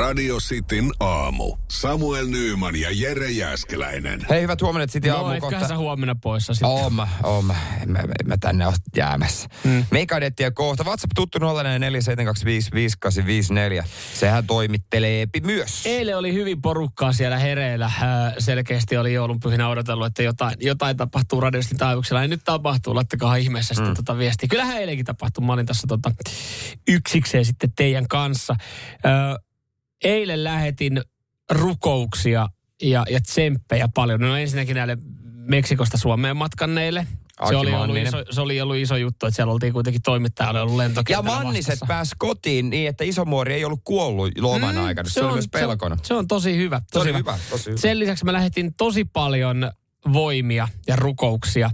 Radio Cityn aamu. Samuel Nyyman ja Jere Jäskeläinen. Hei, hyvät huomenet sitten No, aamu etköhän sä huomenna poissa sitten. Oon mä, oon mä. En mä, en mä tänne ole jäämässä. Mm. Meikadettia kohta. WhatsApp tuttu 0447255854. Sehän toimittelee myös. Eilen oli hyvin porukkaa siellä hereillä. Äh, Selkeästi oli joulunpyhinä odotellut, että jotain, jotain tapahtuu radiosti taajuuksella. Ja nyt tapahtuu, laittakaa ihmeessä sitten mm. tota viestiä. Kyllähän eilenkin tapahtui. Mä olin tässä tota yksikseen sitten teidän kanssa. Ö, eilen lähetin rukouksia ja, ja tsemppejä paljon. No ensinnäkin näille Meksikosta Suomeen matkanneille. Se oli, ollut iso, se oli ollut iso juttu, että siellä oltiin kuitenkin toimittaja oli ollut Ja lentokentällä Manniset vastassa. pääs kotiin niin, että isomuori ei ollut kuollut loman mm, aikana. Se, oli myös pelkona. Se on, se on tosi hyvä. Se oli hyvä, tosi hyvä. Sen lisäksi mä lähetin tosi paljon voimia ja rukouksia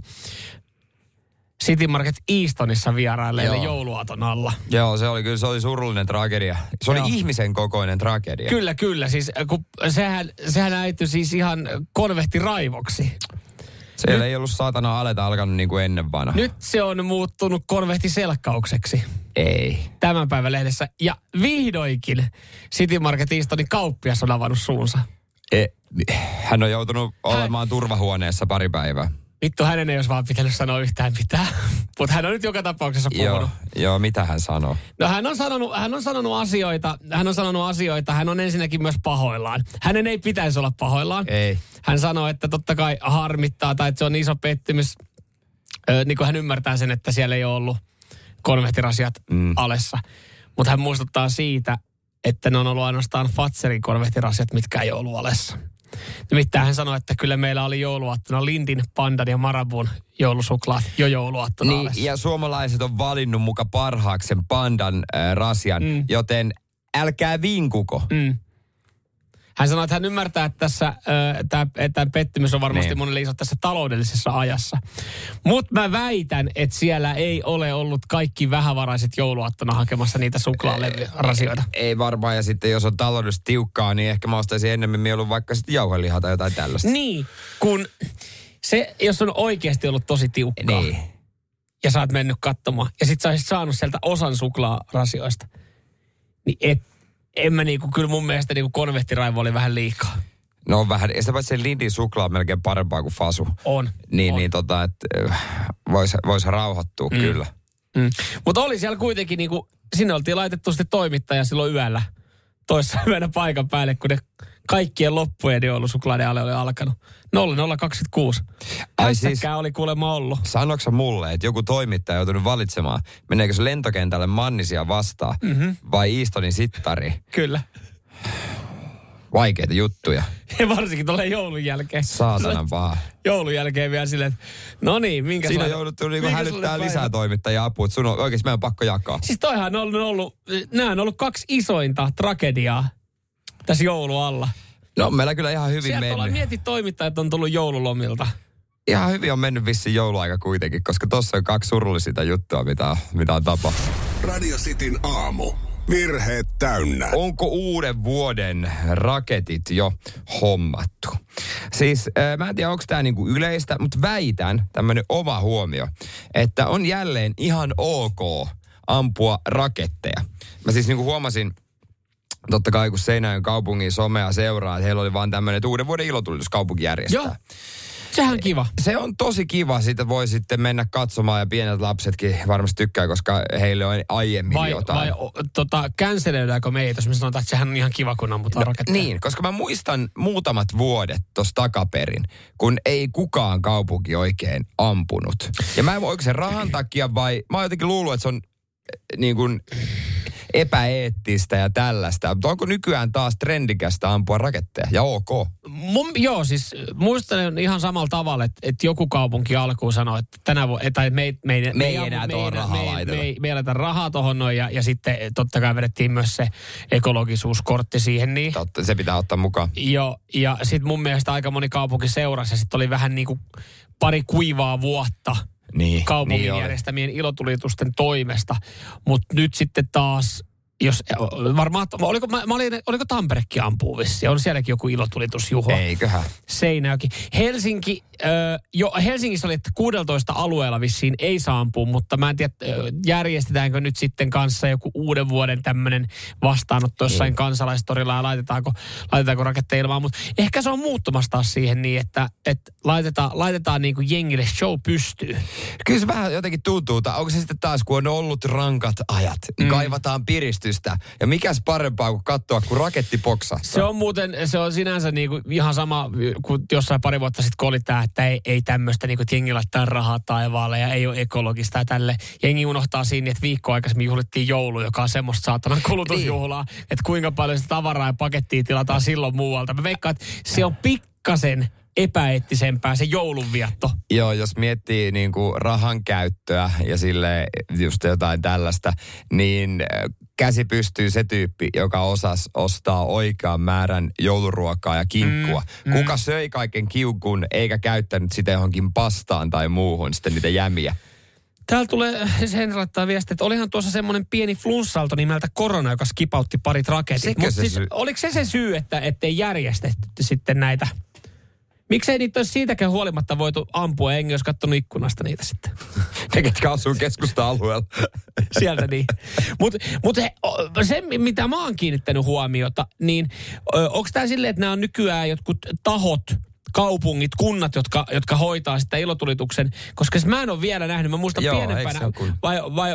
City Market Eastonissa vierailleille Joo. jouluaaton alla. Joo, se oli kyllä, se oli surullinen tragedia. Se oli Joo. ihmisen kokoinen tragedia. Kyllä, kyllä. Siis, kun sehän, sehän äityi siis ihan konvehti raivoksi. Siellä ei ollut saatana aleta alkanut niin kuin ennen vanha. Nyt se on muuttunut konvehti selkkaukseksi Ei. tämän päivän lehdessä. Ja vihdoinkin City Market Eastonin kauppias on avannut suunsa. E, hän on joutunut olemaan turvahuoneessa pari päivää. Vittu, hänen ei olisi vaan pitänyt sanoa yhtään mitään. Mutta hän on nyt joka tapauksessa puhunut. Joo, joo, mitä hän sanoo? No hän on, sanonut, hän on sanonut asioita, hän on sanonut asioita, hän on ensinnäkin myös pahoillaan. Hänen ei pitäisi olla pahoillaan. Ei. Hän sanoo, että totta kai harmittaa tai että se on iso pettymys. Ö, niin kuin hän ymmärtää sen, että siellä ei ole ollut konvehtirasiat mm. alessa. Mutta hän muistuttaa siitä, että ne on ollut ainoastaan Fatserin konvehtirasiat, mitkä ei ole ollut alessa. Nimittäin hän sanoi, että kyllä meillä oli jouluaattona Lintin, Pandan ja Marabun joulusuklaat jo jouluaattona Niin, alessa. ja suomalaiset on valinnut muka parhaaksi sen pandan äh, rasian, mm. joten älkää vinkuko. Mm. Hän sanoi, että hän ymmärtää, että tässä tämä, että pettymys on varmasti Niin. monelle iso tässä taloudellisessa ajassa. Mutta mä väitän, että siellä ei ole ollut kaikki vähävaraiset jouluaattona hakemassa niitä suklaalevyrasioita. Ei varmaan, ja sitten jos on taloudellisesti tiukkaa, niin ehkä mä ostaisin enemmän mieluun vaikka sitten jauhelihaa tai jotain tällaista. Niin, kun se, jos on oikeasti ollut tosi tiukkaa Niin. ja sä oot mennyt katsomaan ja sit sä olisit saanut sieltä osan suklaarasioista, niin et, en mä niinku, kyllä mun mielestä niinku konvehtiraivo oli vähän liikaa. No on vähän, ja sitä paitsi Lindin suklaa on melkein parempaa kuin Fasu. On. Niin, on. niin tota, että voisi vois rauhoittua mm. kyllä. Mm. Mutta oli siellä kuitenkin, niinku, sinne oltiin laitettu sitten toimittaja silloin yöllä toissa yönä paikan päälle, kun ne kaikkien loppujen joulusuklaiden alle oli alkanut. 0026. Ai Hässäkkää siis- oli kuulemma ollut. Sanoksä mulle, että joku toimittaja on joutunut valitsemaan, meneekö se lentokentälle Mannisia vastaan mm-hmm. vai Eastonin sittari? Kyllä. Vaikeita juttuja. Ja varsinkin tulee joulun jälkeen. Saatanan paha. Joulun jälkeen vielä silleen, että no niin, minkä Siinä on jouduttu niinku hälyttää lisää toimittajia apua, että sun on oikeasti meidän on pakko jakaa. Siis toihan on ollut, nämä on ollut kaksi isointa tragediaa tässä joulu alla. No meillä kyllä ihan hyvin Sieltä mennyt. mieti toimittajat on tullut joululomilta. Ihan hyvin on mennyt vissiin jouluaika kuitenkin, koska tossa on kaksi surullisinta juttua, mitä, on- mitä on tapahtunut. Radio Cityn aamu. Virheet täynnä. Onko uuden vuoden raketit jo hommattu? Siis äh, mä en tiedä, onko tämä niinku yleistä, mutta väitän, tämmöinen oma huomio, että on jälleen ihan ok ampua raketteja. Mä siis niinku huomasin, totta kai kun Seinäjoen kaupungin somea seuraa, että heillä oli vaan tämmöinen, että uuden vuoden ilotulitus kaupunki järjestää. Joo. Sehän on kiva. Se on tosi kiva, siitä voi sitten mennä katsomaan ja pienet lapsetkin varmasti tykkää, koska heille on aiemmin Vai, jotain. vai o, tota, canceloidaanko meitä, jos me sanotaan, että sehän on ihan kiva, kun ammutaan no, raketteja. Niin, koska mä muistan muutamat vuodet tuossa takaperin, kun ei kukaan kaupunki oikein ampunut. Ja mä en voi, se rahan takia vai, mä oon jotenkin luullut, että se on niin kuin epäeettistä ja tällaista. Mutta onko nykyään taas trendikästä ampua raketteja? Ja ok. Mun, joo, siis muistan ihan samalla tavalla, että, että joku kaupunki alkuun sanoi, että tänä vuonna, tai me, ei- me, ei- Me ei ammu- enää me tuohon rahaa me, me, me ei laita rahaa tuohon noin, ja, ja sitten totta kai vedettiin myös se ekologisuuskortti siihen. Niin. Totta, se pitää ottaa mukaan. Joo, ja sitten mun mielestä aika moni kaupunki seurasi, ja sitten oli vähän niin kuin pari kuivaa vuotta Niin, kaupungin niin oli. järjestämien ilotulitusten toimesta. Mutta nyt sitten taas jos, varmaan, oliko, mä, mä olin, oliko Tamperekin ampuu vissi? On sielläkin joku ilotulitusjuhla. Eiköhän. Seinäjoki. Helsinki, äh, jo, Helsingissä oli, että 16 alueella vissiin ei saa ampua, mutta mä en tiedä, järjestetäänkö nyt sitten kanssa joku uuden vuoden tämmöinen vastaanotto jossain ei. kansalaistorilla ja laitetaanko, laitetaanko raketteja ilmaan. Mutta ehkä se on muuttumassa taas siihen niin, että, että laitetaan, laitetaan niin kuin jengille show pystyy. Kyllä se vähän jotenkin tuntuu. Onko se sitten taas, kun on ollut rankat ajat, niin mm. kaivataan piristystä. Ja mikäs parempaa kuin katsoa, kun raketti poksaa. Se on muuten, se on sinänsä niin kuin ihan sama, kuin jossain pari vuotta sitten kun oli tämä, että ei, ei tämmöistä niin kuin jengi laittaa rahaa taivaalle ja ei ole ekologista ja tälle. Jengi unohtaa siinä, että viikko aikaisemmin juhlittiin joulu, joka on semmoista saatanan kulutusjuhlaa, niin. että kuinka paljon sitä tavaraa ja pakettia tilataan silloin muualta. Mä veikkaan, että se on pikkasen epäeettisempää se joulunvietto. Joo, jos miettii niin kuin rahan käyttöä ja sille just jotain tällaista, niin käsi pystyy se tyyppi, joka osas ostaa oikean määrän jouluruokaa ja kinkkua. Mm, Kuka mm. söi kaiken kiukun eikä käyttänyt sitä johonkin pastaan tai muuhun sitten niitä jämiä? Täällä tulee, sen laittaa viesti, että olihan tuossa semmoinen pieni flunssalto nimeltä korona, joka skipautti parit raketit. Mutta siis, oliko se se syy, että ettei järjestetty sitten näitä Miksei niitä olisi siitäkään huolimatta voitu ampua, enkä olisi katsonut ikkunasta niitä sitten. ne, ketkä asuu keskusta-alueella. Sieltä niin. Mutta mut se, mitä mä oon kiinnittänyt huomiota, niin onko tämä silleen, että nämä on nykyään jotkut tahot, kaupungit, kunnat, jotka, jotka hoitaa sitä ilotulituksen, koska mä en ole vielä nähnyt, mä muistan Joo, pienempänä, vai, vai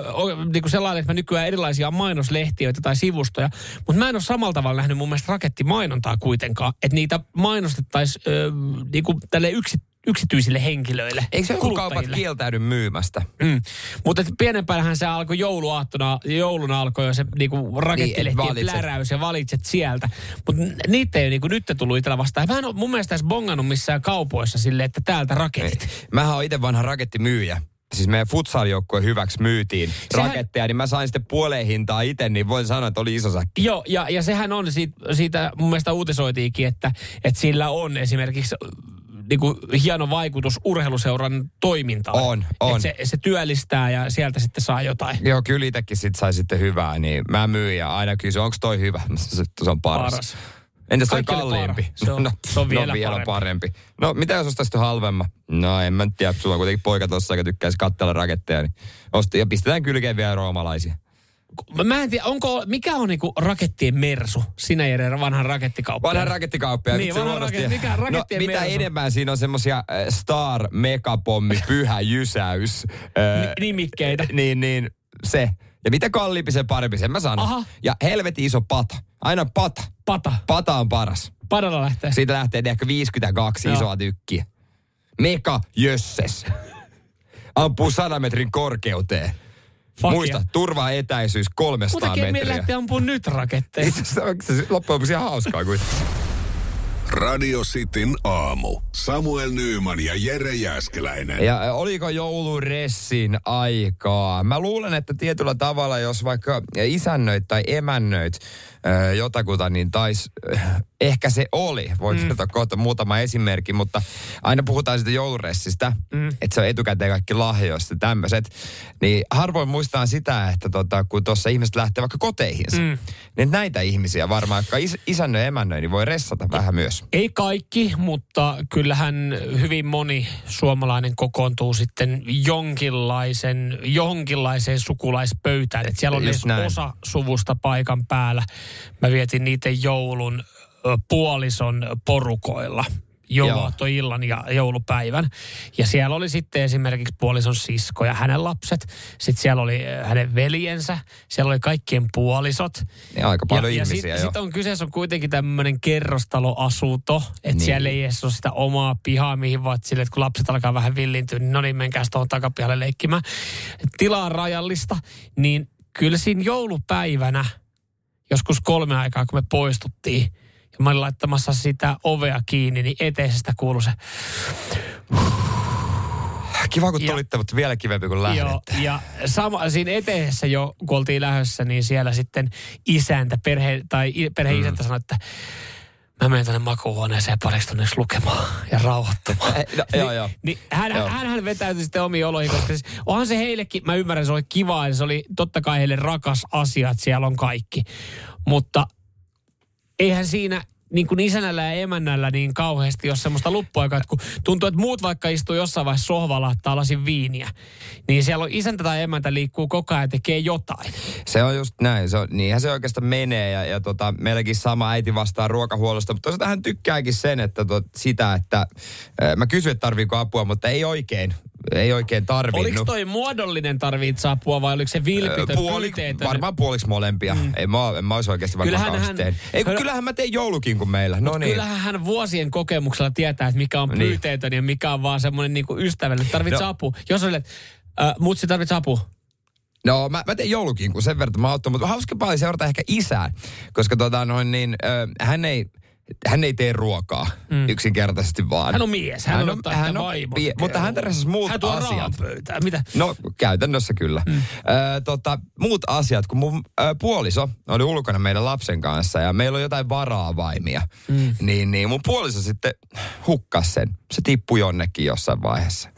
niin kuin sellainen, että mä nykyään erilaisia mainoslehtiöitä tai sivustoja, mutta mä en ole samalla tavalla nähnyt mun mielestä rakettimainontaa kuitenkaan, että niitä mainostettaisiin niin kuin tälle yksi, yksityisille henkilöille. Eikö se joku kaupat kieltäydy myymästä? Mm. Mutta pienempänähän se alkoi jouluaattona, jouluna alkoi jo se niinku rakettilehtien niin, pläräys ja valitset sieltä. Mutta niitä ei niinku nyt tullut itsellä vastaan. Mä en ole mun mielestä edes bongannut missään kaupoissa silleen, että täältä raketit. Ei. Mähän oon itse vanha rakettimyyjä siis meidän futsal hyväksi myytiin sehän, raketteja, niin mä sain sitten puoleen hintaa itse, niin voin sanoa, että oli iso säkki. Joo, ja, ja sehän on siitä, siitä mun mielestä uutisoitiinkin, että, että sillä on esimerkiksi niin kuin hieno vaikutus urheiluseuran toimintaan. On, on. se, se työllistää ja sieltä sitten saa jotain. Joo, kyllä itsekin sit sai sitten hyvää, niin mä myyn ja aina kysyn, onko toi hyvä? Se, se on paras. paras. Entäs toi kalliimpi? Se on, no, se on vielä, no, vielä parempi. parempi. No mitä jos ostaisit halvemman? No en mä tiedä, sulla on kuitenkin poika tuossa, joka tykkäisi katsella raketteja, niin osti, ja pistetään kylkeen vielä roomalaisia. Mä en tiedä, onko, mikä on niinku rakettien mersu? Sinä Jere, vanhan rakettikauppiaan. Vanhan rakettikauppiaan. Niin, vanhan raket, mikä no, rakettien no, Mitä mersu? enemmän siinä on semmosia äh, star, megapommi, pyhä jysäys. äh, Nimikkeitä. Niin, niin, se. Ja mitä kalliimpi sen parempi, sen mä sanon. Aha. Ja helvetin iso pata. Aina pata. Pata. Pata on paras. Padalla lähtee. Siitä lähtee ehkä 52 Joo. isoa tykkiä. Meka jösses. Ampuu 100 metrin korkeuteen. Fakia. Muista, turvaa etäisyys 300 Mutta metriä. Mutta lähtee ampua nyt raketteja. Itse asiassa loppujen lopuksi ihan hauskaa kuin. Radio Cityn aamu. Samuel Nyyman ja Jere Jäskeläinen. Ja oliko jouluressin aikaa? Mä luulen, että tietyllä tavalla, jos vaikka isännöit tai emännöit jotakuta, niin tais, ehkä se oli. Voin mm. kertoa kohta muutama esimerkki, mutta aina puhutaan siitä jouluressistä, mm. että se on etukäteen kaikki lahjoista tämmöiset. Niin harvoin muistaa sitä, että tota, kun tuossa ihmiset lähtee vaikka koteihinsa, mm. niin näitä ihmisiä varmaan, jotka is, isännöi ja emännöi, niin voi ressata vähän myös. Ei kaikki, mutta kyllähän hyvin moni suomalainen kokoontuu sitten jonkinlaisen, jonkinlaiseen sukulaispöytään. Että siellä on edes osa suvusta paikan päällä. Mä vietin niiden joulun puolison porukoilla jouluaattoillan ja joulupäivän. Ja siellä oli sitten esimerkiksi puolison sisko ja hänen lapset. Sitten siellä oli hänen veljensä, siellä oli kaikkien puolisot. Ja aika paljon ja, ihmisiä ja sitten sit on kyseessä on kuitenkin tämmöinen kerrostaloasunto, että niin. siellä ei edes ole sitä omaa pihaa, mihin voit sille, että kun lapset alkaa vähän villintyä, niin no niin, menkääs tuohon takapihalle leikkimään. Tilaa rajallista, niin kyllä siinä joulupäivänä – joskus kolme aikaa, kun me poistuttiin, ja mä olin laittamassa sitä ovea kiinni, niin eteisestä kuului se... Kiva, kun tulitte, mutta vielä kivempi kuin lähdette. Joo, ja sama, siinä eteisessä jo, kun oltiin lähdössä, niin siellä sitten isäntä, perhe, tai perheisäntä mm. sanoi, että mä menen tänne makuuhuoneeseen pariksi tunniksi lukemaan ja rauhoittumaan. Eh, no, joo, joo. Niin hän, Joo. hän, hän vetäytyi sitten omiin oloihin, koska siis, onhan se heillekin, mä ymmärrän, se oli kiva ja se oli totta kai heille rakas asia, että siellä on kaikki. Mutta eihän siinä niin kuin isännällä ja emännällä niin kauheasti ole semmoista luppuaikaa, että kun tuntuu, että muut vaikka istuu jossain vaiheessa sohvalla, lasin viiniä, niin siellä on isäntä tai emäntä liikkuu koko ajan ja tekee jotain. Se on just näin. Se on, niinhän se oikeastaan menee. Ja, ja tota, meilläkin sama äiti vastaa ruokahuollosta. Mutta toisaalta hän tykkääkin sen, että tot, sitä, että äh, mä kysyin, että tarviiko apua, mutta ei oikein. Ei oikein tarvinnut. Oliko toi muodollinen tarvitse apua vai oliko se vilpitön, Puoli, pyyteetön? varmaan puoliksi molempia. Mm. Ei mä, en mä olisi oikeasti varmaan Kyllähän hän-. Ei, kun Kyllä- kyllähän mä tein joulukin kuin meillä. No niin. Kyllähän hän vuosien kokemuksella tietää, että mikä on Niin. pyyteetön ja mikä on vaan semmoinen niinku ystävällinen. Tarvitsee No. apua. Jos on, että äh, mutsi tarvitsee apua. No mä, mä tein joulukin, kun sen verran mä auttan, mutta hauska paljon seurata ehkä isää, koska tota noin niin, ö, hän ei, hän ei tee ruokaa mm. yksinkertaisesti vaan. Hän on mies, hän, hän on, ottaa hän on pie- mutta hän ressasi muut hän tuo asiat. pöytään. Mitä? No käytännössä kyllä. Mm. Ö, tota, muut asiat, kun mun ö, puoliso oli ulkona meidän lapsen kanssa ja meillä on jotain varaavaimia, mm. niin, niin mun puoliso sitten hukkas sen. Se tippui jonnekin jossain vaiheessa.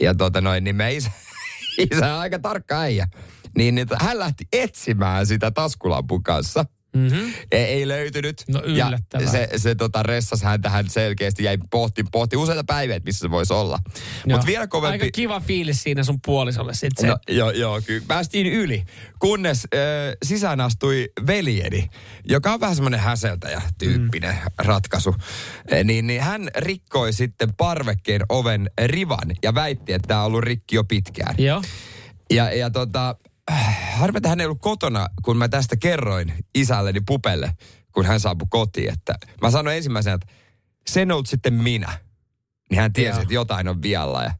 Ja tota noin, niin me isä, isä on aika tarkka äijä. Niin, niin hän lähti etsimään sitä taskulampun kanssa. Mm-hmm. Ei, ei löytynyt. No ja yllättävää. se, se tota, ressasi häntä, hän selkeästi jäi pohti, pohti useita päiviä, että missä se voisi olla. Mutta vielä kovempi... Aika kiva fiilis siinä sun puolisolle sitten se. No, joo, joo, kyllä. Päästiin yli, kunnes äh, sisään astui veljeni, joka on vähän semmoinen häseltäjä tyyppinen mm. ratkaisu. Eh, niin, niin hän rikkoi sitten parvekkeen oven rivan ja väitti, että tämä on ollut rikki jo pitkään. Joo. Ja, ja tota, harmi, että hän ei ollut kotona, kun mä tästä kerroin isälleni pupelle, kun hän saapui kotiin. Että mä sanoin ensimmäisenä, että sen ollut sitten minä. Niin hän tiesi, Joo. että jotain on vialla. Ja,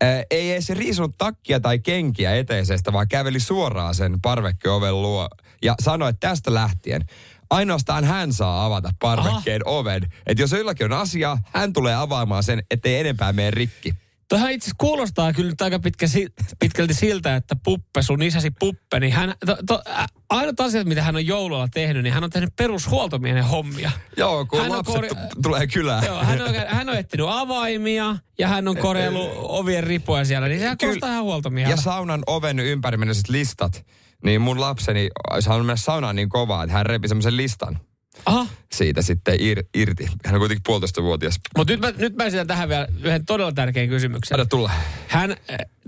ää, ei edes riisunut takkia tai kenkiä eteisestä, vaan käveli suoraan sen parvekkeoven luo ja sanoi, että tästä lähtien ainoastaan hän saa avata parvekkeen oven. Että jos jollakin on asia, hän tulee avaamaan sen, ettei enempää mene rikki. Tuohan itse kuulostaa kyllä nyt aika pitkä, pitkälti siltä, että Puppe, sun isäsi Puppe, niin hän, to, to, ainut asiat, mitä hän on joululla tehnyt, niin hän on tehnyt perushuoltomiehen hommia. Joo, kun Hän lapset korja- tu- tulee kylään. Joo, hän on, hän on etsinyt avaimia ja hän on korjaillut ovien ripuja siellä, niin sehän Kyllä. kuulostaa ihan huoltomiehellä. Ja saunan oven ympärimenneset listat. Niin mun lapseni olisi halunnut mennä saunaan niin kovaa, että hän repi semmoisen listan siitä sitten ir, irti. Hän on kuitenkin puolitoista vuotias. mutta nyt mä, nyt mä esitän tähän vielä yhden todella tärkeän kysymyksen. Anna tulla. Hän, äh,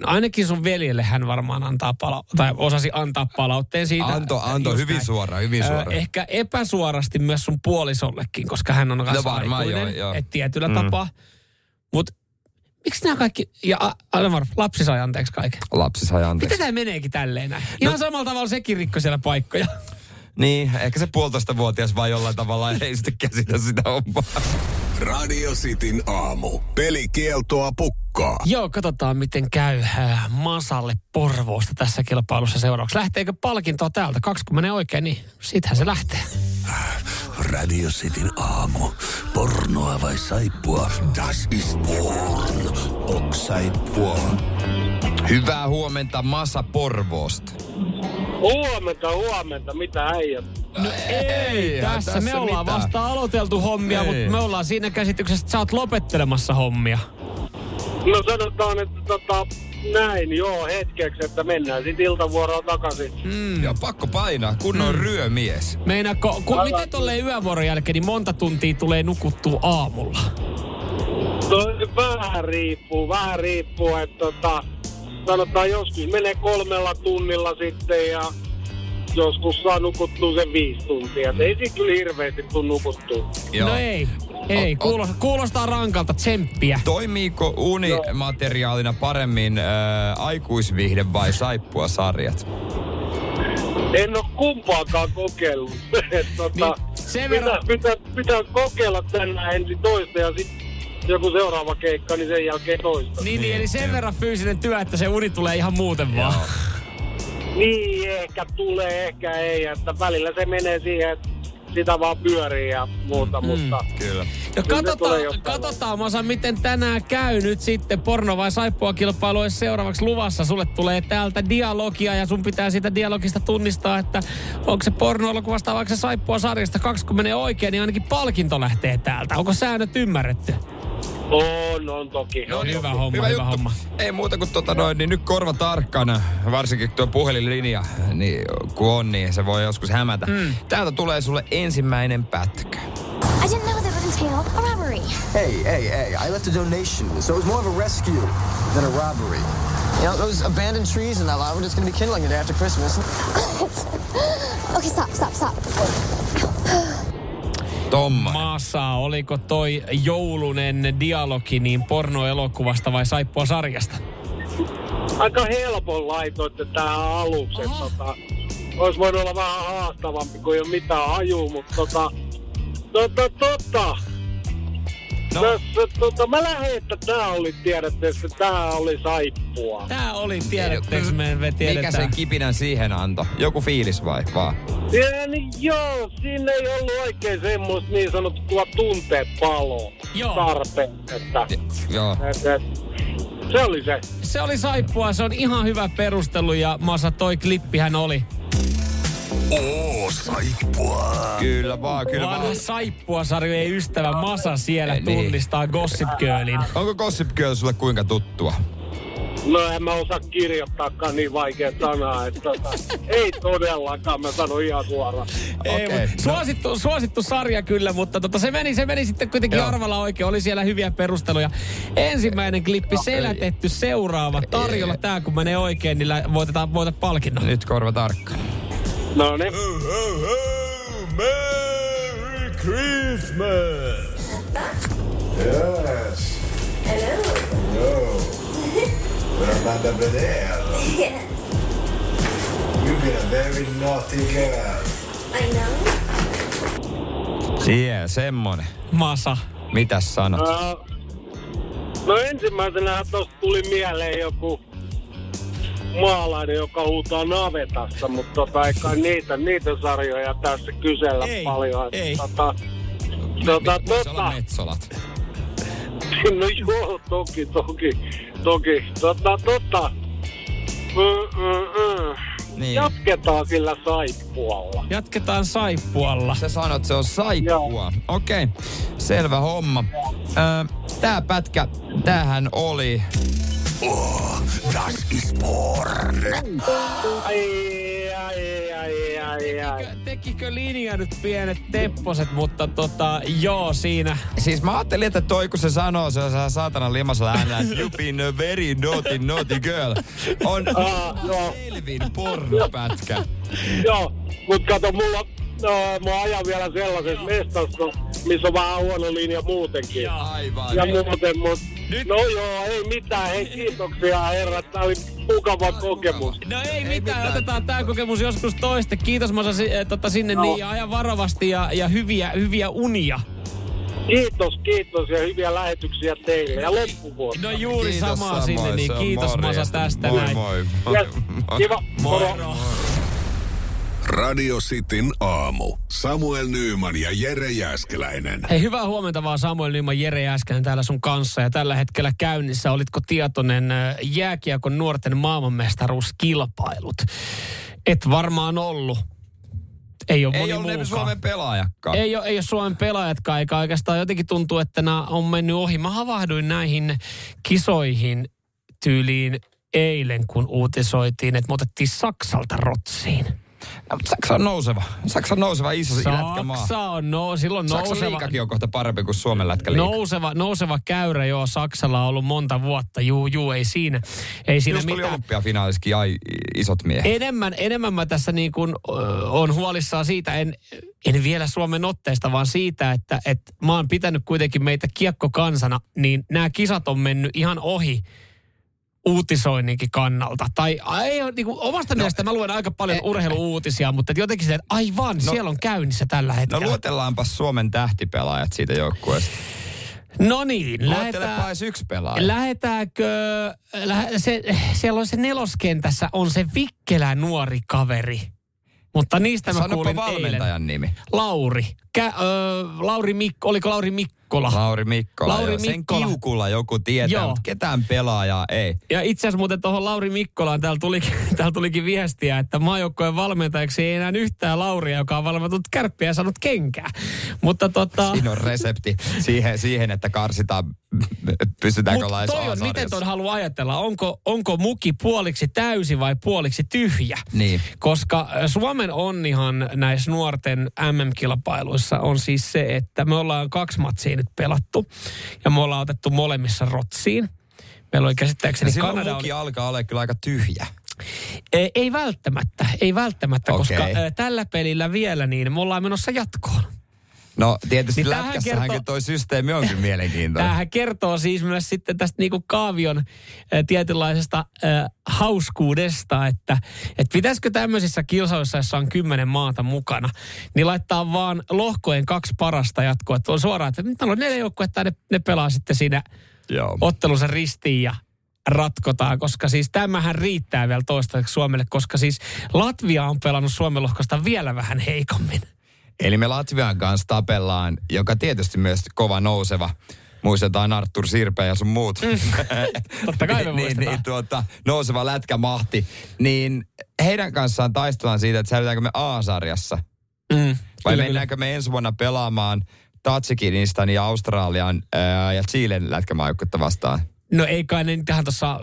ainakin sun veljelle hän varmaan antaa pala- tai osasi antaa palautteen siitä. Anto, anto, hyvin näin. suora, hyvin Ö, suora. ehkä epäsuorasti myös sun puolisollekin, koska hän on kanssa No varmaan, aikuinen, joo, joo. et tietyllä mm. tapaa. Mutta miksi nämä kaikki, ja a- aina varmaan, lapsi sai anteeksi kaiken. Lapsi sai anteeksi. Miten tämä meneekin tälleen näin? Ihan no. samalla tavalla sekin rikko siellä paikkoja. Niin, ehkä se puolitoista vuotias vai jollain tavalla ei sitten käsitä sitä hommaa. Radio Cityn aamu. Pelikieltoa pukkaa. Joo, katsotaan miten käy äh, Masalle Porvoosta tässä kilpailussa seuraavaksi. Lähteekö palkintoa täältä? Kaksi kun menee oikein, niin sittenhän se lähtee. Radio Cityn aamu. Pornoa vai saippua? Das ist porn. Ok saippua. Hyvää huomenta Masa Porvoosta. Huomenta, huomenta, mitä äijät? No ei, tässä, tässä me ollaan mitään. vasta aloiteltu hommia, Ei. mutta me ollaan siinä käsityksessä, että sä oot lopettelemassa hommia. No sanotaan, että tota, näin, joo, hetkeksi, että mennään sitten iltavuoroon takaisin. Mm. Joo, pakko painaa, kunnon mm. ryömies. Meinaako, ku, miten tolleen yövuoron jälkeen, niin monta tuntia tulee nukuttua aamulla? No, vähän riippuu, vähän riippuu, että tota, sanotaan joskus menee kolmella tunnilla sitten ja joskus saa nukuttua sen viisi tuntia. Et ei siitä kyllä hirveästi tuu nukuttua. No ei, ei, O- o- kuulostaa, kuulostaa rankalta, tsemppiä. Toimiiko unimateriaalina paremmin äh, aikuisvihde vai saippua sarjat? En ole kumpaakaan kokeillut. Tota, Niin, sen pitää, verran- pitää, pitää kokeilla tänään ensin toista ja sitten joku seuraava keikka, niin sen jälkeen toista. Niin, niin, eli sen verran fyysinen työ, että se uni tulee ihan muuten vaan. Niin, ehkä tulee, ehkä ei. Että välillä se menee siihen, että sitä vaan pyörii ja muuta, mutta Kyllä. No katsotaan, katsotaan Masa, miten tänään käy nyt sitten porno vai saippua kilpailu olisi seuraavaksi luvassa. Sulle tulee täältä dialogia ja sun pitää siitä dialogista tunnistaa, että onko se porno-elokuvasta vai onko se saippua sarjasta. Kaksi kun menee oikein, niin ainakin palkinto lähtee täältä. Onko säännöt ymmärretty? On, on toki. No on hyvä toki. homma, hyvä, Hyvä, homma. Ei muuta kuin tota noin, niin nyt korva tarkkana, varsinkin tuo puhelinlinja, niin kun on, niin se voi joskus hämätä. Mm. Täältä tulee sulle ensimmäinen pätkä. I didn't know that would entail a robbery. Hey, hey, hey, I left a donation, so it was more of a rescue than a robbery. You know, those abandoned trees in that lot, we're just gonna be kindling it after Christmas. Okay, stop, stop, stop. Tomma. Maassa, oliko toi joulunen dialogi niin pornoelokuvasta vai saippua sarjasta? Aika helpon laitoitte tähän aluksi. että Tota, olisi voinut olla vähän haastavampi, kun ei ole mitään hajua, mutta tota, tota, tota. No. Tässä, tota, mä lähdin, että tää oli, tiedätte, että tää oli saippua. Tää oli, tiedättekö me, me Mikä tiedetään. sen kipinän siihen anto? Joku fiilis vai vaan? Ja, niin joo, siinä ei ollut oikein semmoista niin sanottua tunteet palo Joo. tarpeen, että, Joo. että, että se oli se. Se oli saippua, se on ihan hyvä perustelu ja Masa, toi klippihän oli. Oo, saippua. Kyllä vaan, kyllä vaan. Vanha saippua sarjojen ystävä Masa siellä Ei niin. tunnistaa Gossip Girlin. Onko Gossip Girl sulle kuinka tuttua? No en mä osaa kirjoittaakaan niin vaikea sanaa, että tota, ei todellakaan, mä sanon ihan suoraan. Ei, Okei, mut suosittu, suosittu sarja kyllä, mutta tota, se, meni, se meni sitten kuitenkin Joo. arvalla oikein. Oli siellä hyviä perusteluja. Ensimmäinen klippi selätetty, seuraava tarjolla. Tää kun menee oikein, niin lä- voitetaan, voitat palkinnon. Nyt korva tarkkana. No niin. Merry Christmas! Yes. Hello. Hello. Amanda Bedell. Yes, You've been a very naughty girl. I know. Yeah, semmonen. Masa. Mitäs sanot? Ää, No ensimmäisenä tosta tuli mieleen joku maalainen, joka huutaa navetassa, mutta tota, ei kai niitä, niitä sarjoja tässä kysellä Ei, paljon. ei. Tota, tota, olla tota, metsolat. no joo, toki, toki, toki. Tota, tota. Mm, mm, mm. Niin. Jatketaan sillä saippualla. Jatketaan saippualla. Sä sanot, se on saippua. Okei, okay. selvä homma. Ö, tää pätkä, tämähän oli... Oh, das ist porn. Ai, ai, ai, ai, ai. Tekikö, tekikö linja nyt pienet tepposet, mutta tota, joo, siinä. Siis mä ajattelin, että toi kun se sanoo, se on saatanan limasella äänellä, että you been a very naughty, naughty girl. On Ah, joo. selvin pornopätkä. Joo, mut kato, mulla, no, mä ajan vielä sellaisessa mestassa, missä on vähän huono linja muutenkin. Aivan. Ja muuten, mut, no joo, ei mitään, hei kiitoksia herrat, tää oli mukava kokemus. No ei, ei mitään, mitään. otetaan tämä kokemus joskus toiste. Kiitos Masa eh, tota, sinne Joo. niin, ja ajan varovasti ja, ja hyviä, hyviä unia. Kiitos, kiitos ja hyviä lähetyksiä teille ja loppuvuotta. No juuri Kiitos samaa samoin, sinne, niin kiitos Masa tästä moi, näin. Moi, Yes, kiva, moro. Moro. Radio Cityn aamu. Samuel Nyyman ja Jere Jäskeläinen. Hei, hyvää huomenta vaan Samuel Nyman, Jere äsken täällä sun kanssa. Ja tällä hetkellä käynnissä, olitko tietoinen äh, jääkiekon nuorten maailmanmestaruuskilpailut? Et varmaan ollut. Ei ole Ei moni ole. Suomen pelaajakkaan. Ei ole, ei ole Suomen pelaajatkaan, eikä oikeastaan jotenkin tuntuu, että nämä on mennyt ohi. Mä havahduin näihin kisoihin tyyliin eilen, kun uutisoitiin, että me otettiin Saksalta rotsiin. No, mutta Saksa on nouseva. Saksa on nouseva iso lätkämaa. Saksa on no, silloin Saksan nouseva, liikakin on kohta parempi kuin Suomen lätkäliika. nouseva, nouseva käyrä, joo, Saksalla on ollut monta vuotta. Juu, juu, ei siinä, ei siinä Just ole oli mitään. olympiafinaalissakin ai, isot miehet. Enemmän, enemmän mä tässä niin kuin, ö, on huolissaan siitä, en, en vielä Suomen otteesta, vaan siitä, että, että mä oon pitänyt kuitenkin meitä kiekkokansana, niin nämä kisat on mennyt ihan ohi uutisoinninkin kannalta. Tai ei, niin kuin, omasta no, mielestä mä luen aika paljon urheiluuutisia, mutta et jotenkin se, että aivan, no, siellä on käynnissä tällä No hetkellä. luetellaanpa Suomen tähtipelaajat siitä joukkueesta. No niin, edes yksi pelaaja. Lähetäänkö, lähe, se, siellä on se neloskentässä, on se vikkelä nuori kaveri. Mutta niistä mä Sanopa kuulin valmentajan eilen. nimi. Lauri. Kä, ö, Lauri Mikko, oliko Lauri Mikkola? Lauri Mikkola. Lauri joo. Sen Mikkola. kiukulla joku tietää, Joo. mutta ketään pelaajaa ei. Ja itse asiassa muuten tuohon Lauri Mikkolaan täällä tulikin, täällä tulikin viestiä, että maajoukkojen valmentajaksi ei enää yhtään Lauria, joka on valmentunut kärppiä ja saanut kenkää. Mutta tota... Siinä on resepti siihen, siihen että karsitaan, pystytäänkö Mut toi on, miten ton haluaa ajatella? Onko, onko muki puoliksi täysi vai puoliksi tyhjä? Niin. Koska äh, Suomen onnihan näissä nuorten MM-kilpailuissa on siis se, että me ollaan kaksi matsia nyt pelattu ja me ollaan otettu molemmissa rotsiin. Meillä oli käsittääkseni Silloin Kanada... Oli, alkaa olla kyllä aika tyhjä. ei, ei välttämättä, ei välttämättä, Okei. koska tällä pelillä vielä niin me ollaan menossa jatkoon. No tietysti Niin lätkässähän kertoo- toi systeemi on kyllä mielenkiintoinen. Tämähän kertoo siis myös sitten tästä niinku kaavion ä, tietynlaisesta ä, hauskuudesta, että et pitäisikö tämmöisissä kilsauissa, jossa on kymmenen maata mukana, niin laittaa vaan lohkojen kaksi parasta jatkoa. Että on suoraan, että täällä on neljä joukkuetta, ne, ne pelaa sitten siinä Joo. ottelunsa ristiin ja ratkotaan, koska siis tämähän riittää vielä toistaiseksi Suomelle, koska siis Latvia on pelannut Suomen lohkosta vielä vähän heikommin. Eli me Latvian kanssa tapellaan, joka tietysti myös kova nouseva. Muistetaan Artur Sirpe ja sun muut. Totta kai me niin, niin, tuota, nouseva lätkämahti. Niin heidän kanssaan taistellaan siitä, että säilytäänkö me A-sarjassa. Mm, Vai kyllä, mennäänkö me ensi vuonna pelaamaan Tatsikinistan ja Australian ää, ja Chilen lätkämaajoukkuetta vastaan? No ei kai ne tähän tuossa